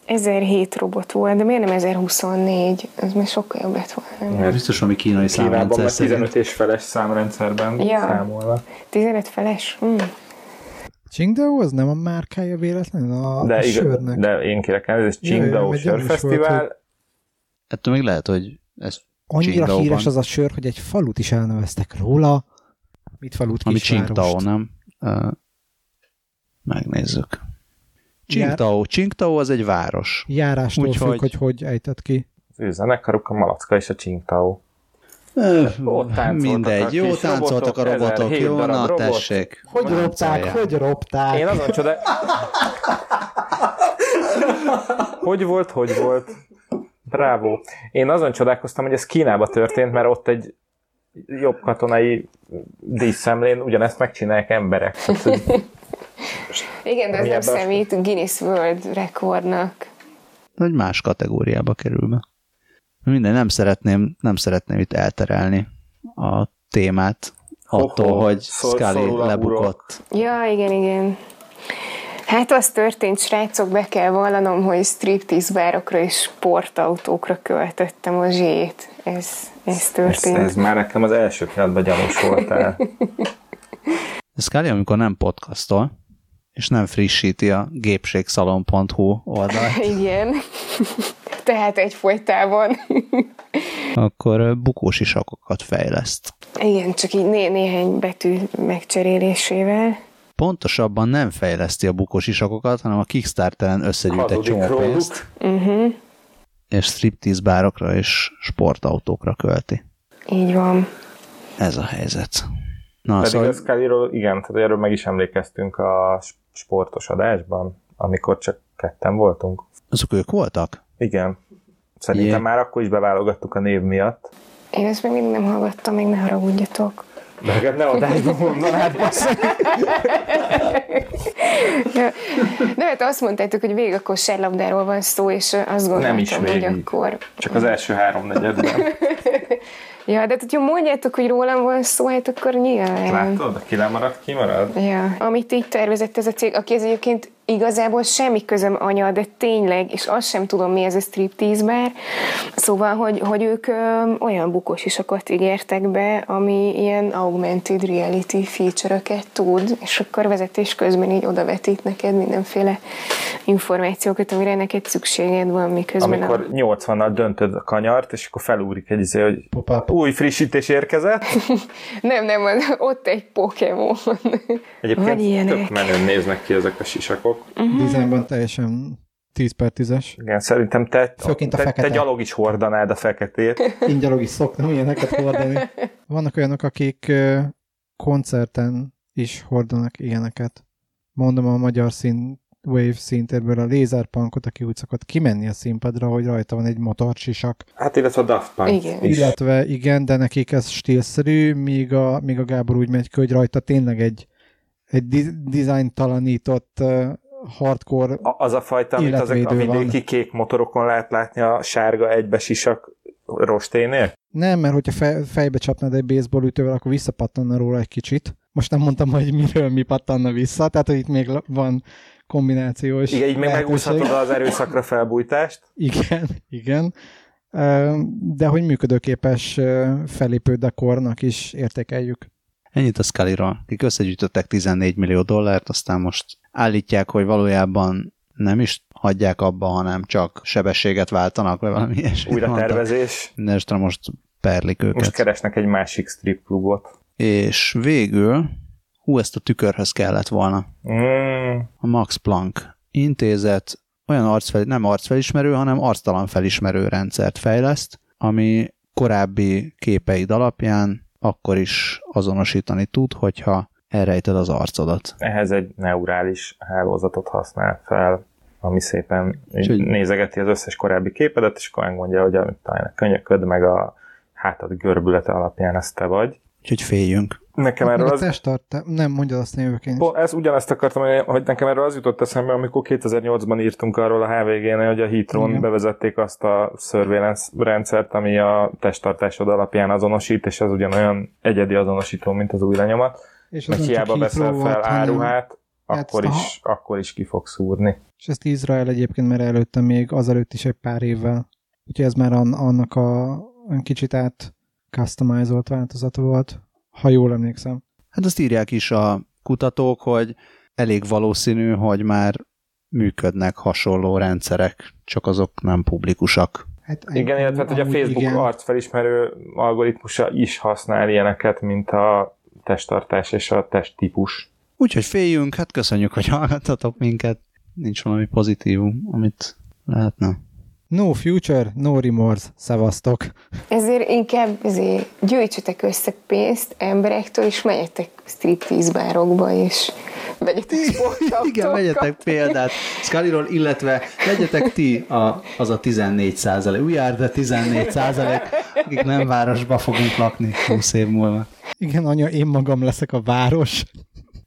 1007 robot volt, de miért nem 1024? Ez már sokkal jobb lett volna. nem? Mert Biztos, ami kínai Kínában számrendszer szerint. 15 és feles számrendszerben Ja. számolnak. 15 feles? Hmm. Qingdao az nem a márkája véletlenül a, De, a igaz, sörnek? de én kérek elnézést, Qingdao sörfesztivál, Ettől még lehet, hogy ez Annyira Qingdaóban. híres az a sör, hogy egy falut is elneveztek róla. Mit falut? ami. Qingdao, nem? Ö, Megnézzük. Qingdao. Qingdao az egy város. Járástól Úgyhogy- függ, hogy hogy ejtett ki. az ő zenekaruk a Malacka és a táncoltak Mindegy, a jó táncoltak a robotok, robotok, 1007 jó, na robot. tessék. Hogy ropták, Táncolják. hogy ropták? Én azon csoda... hogy volt, hogy volt? Bravo. Én azon csodálkoztam, hogy ez Kínába történt, mert ott egy jobb katonai díszemlén ugyanezt megcsinálják emberek. Tehát, Igen, de ez nem számít Guinness World rekordnak. Hogy más kategóriába kerül be. Minden, nem szeretném, nem szeretném itt elterelni a témát attól, Ho-ho, hogy szor- Scully lebukott. Ja, igen, igen. Hát az történt, srácok, be kell vallanom, hogy striptease bárokra és sportautókra költöttem a zsét. Ez, ez ez, történt. ez már nekem az első pillanatban gyanús voltál. Scully, amikor nem podcastol, és nem frissíti a gépségszalon.hu oldalt, Igen. Tehát egyfolytában. akkor bukós isakokat fejleszt. Igen, csak így né- néhány betű megcserélésével. Pontosabban nem fejleszti a bukós isakokat, hanem a Kickstarteren összegyűjt egy csomó pénzt, Uh-huh. És striptease bárokra és sportautókra költi. Így van. Ez a helyzet. Na, Pedig szóval a Scullyról, igen, tehát erről meg is emlékeztünk a sportos adásban, amikor csak ketten voltunk. azok ők voltak? Igen. Szerintem Jé. már akkor is beválogattuk a név miatt. Én ezt még mindig nem hallgattam, még ne haragudjatok. De neked ne adásban mondanád, de hát azt mondtátok, hogy végig a kosárlabdáról van szó, és azt gondoltam, is hogy végig. akkor... Csak az első három negyedben. Ja, de hát, hogyha mondjátok, hogy rólam van szó, hát akkor nyilván. Látod? Ki lemarad, ki marad? Ja, amit így tervezett ez a cég, aki ez egyébként igazából semmi közöm anya, de tényleg, és azt sem tudom, mi ez a striptease bár. Szóval, hogy, hogy ők ö, olyan bukós isakat ígértek be, ami ilyen augmented reality feature-öket tud, és akkor vezetés közben így odavetít neked mindenféle információkat, amire neked szükséged van, miközben Amikor 80-nal döntöd a kanyart, és akkor felúrik egy izé, hogy Pop-up. új frissítés érkezett. a... Nem, nem, ott egy Pokémon. Egyébként tök menőn néznek ki ezek a sisakok. Dizájnban teljesen 10 per 10-es. Igen, szerintem te, Főként a te, te fekete. gyalog is hordanád a feketét. Ingyalog is szoktam ilyeneket hordani. Vannak olyanok, akik koncerten is hordanak ilyeneket. Mondom a magyar szín Wave színtérből a lézerpunkot, aki úgy szokott kimenni a színpadra, hogy rajta van egy motorcsisak. Hát illetve a Daft Punk Igen. is. Illetve igen, de nekik ez stílszerű, míg a, míg a Gábor úgy megy ki, hogy rajta tényleg egy, egy di- dizájntalanított uh, hardcore A- az a fajta, amit azok a Életvédő van. vidéki kék motorokon lehet látni a sárga egybesisak rosténél? Nem, mert hogyha fej, fejbe csapnád egy baseball ütővel, akkor visszapattanna róla egy kicsit. Most nem mondtam, hogy miről mi pattanna vissza, tehát hogy itt még van kombinációs Igen, így még megúszhatod az erőszakra felbújtást. Igen, igen. De hogy működőképes felépő dekornak is értékeljük. Ennyit a Scully-ról, akik összegyűjtöttek 14 millió dollárt, aztán most állítják, hogy valójában nem is hagyják abba, hanem csak sebességet váltanak, vagy valami ilyesmi. Újra mondtak. tervezés. Mindenesetre most perlik őket. Most keresnek egy másik strip klubot. És végül, hú, ezt a tükörhöz kellett volna. Mm, A Max Planck intézet olyan arcfel, nem arcfelismerő, hanem arctalan felismerő rendszert fejleszt, ami korábbi képeid alapján akkor is azonosítani tud, hogyha elrejted az arcodat. ehhez egy neurális hálózatot használ fel, ami szépen Úgyhogy- nézegeti az összes korábbi képedet, és akkor megmondja, hogy a, talán a könyököd, meg a hátad görbülete alapján ezt te vagy. Úgyhogy féljünk. Nekem Meg erről az, testtart, nem, mondja azt a jövők én is. Ez ugyanezt akartam, hogy- nekem erről az jutott eszembe, amikor 2008-ban írtunk arról a HVG-nél, hogy a Heathrow-n Igen. bevezették azt a surveillance rendszert, ami a testtartásod alapján azonosít, és ez ugyanolyan egyedi azonosító, mint az új lenyomat. És az hiába veszel fel áruhát, Hát akkor is, akkor is ki fog szúrni. És ezt Izrael egyébként már előtte még azelőtt is egy pár évvel. Úgyhogy ez már an- annak a kicsit át customizolt változata volt, ha jól emlékszem. Hát azt írják is a kutatók, hogy elég valószínű, hogy már működnek hasonló rendszerek, csak azok nem publikusak. Hát, Igen, illetve hát, hogy a Facebook igen. arcfelismerő algoritmusa is használ ilyeneket, mint a testtartás és a testtípus. Úgyhogy féljünk, hát köszönjük, hogy hallgattatok minket. Nincs valami pozitívum, amit lehetne. No future, no remorse, szevasztok. Ezért inkább ezért gyűjtsetek össze pénzt emberektől, és menjetek striptease bárokba, és vegyetek sportautókat. Igen, vegyetek példát Scullyról, illetve legyetek ti a, az a 14 százalék. We are the 14 százalék, akik nem városba fogunk lakni 20 év múlva. Igen, anya, én magam leszek a város.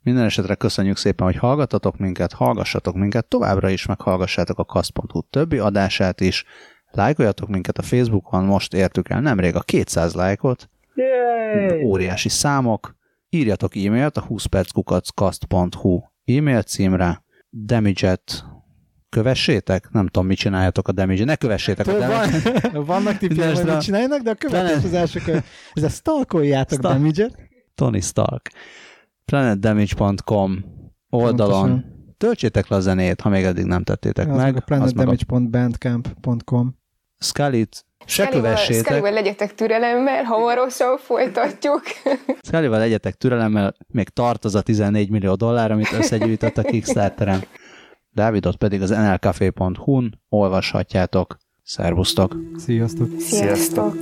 Minden esetre köszönjük szépen, hogy hallgatatok minket, hallgassatok minket, továbbra is meghallgassátok a kast.hu többi adását is, lájkoljatok minket a Facebookon, most értük el nemrég a 200 lájkot, Yay! óriási számok, írjatok e-mailt a 20 perckukacskast.hu e-mail címre, damage kövessétek, nem tudom, mit csináljatok a damage ne kövessétek a damage Van, vannak tippjeim, hogy mit csináljanak, de a következő az első követ. Ez a stalkoljátok Stalk. damage-et. Tony Stark. planetdamage.com oldalon Pontosan. töltsétek le a zenét, ha még eddig nem tettétek Az meg. meg a planetdamage.bandcamp.com Scully-t se kövessétek. Scullyval legyetek türelemmel, hamarosan folytatjuk. Scully-val legyetek türelemmel, még tart az a 14 millió dollár, amit összegyűjtött a Kickstarteren. Dávidot pedig az nlcafé.hu-n olvashatjátok. Szervusztok! Sziasztok! Sziasztok!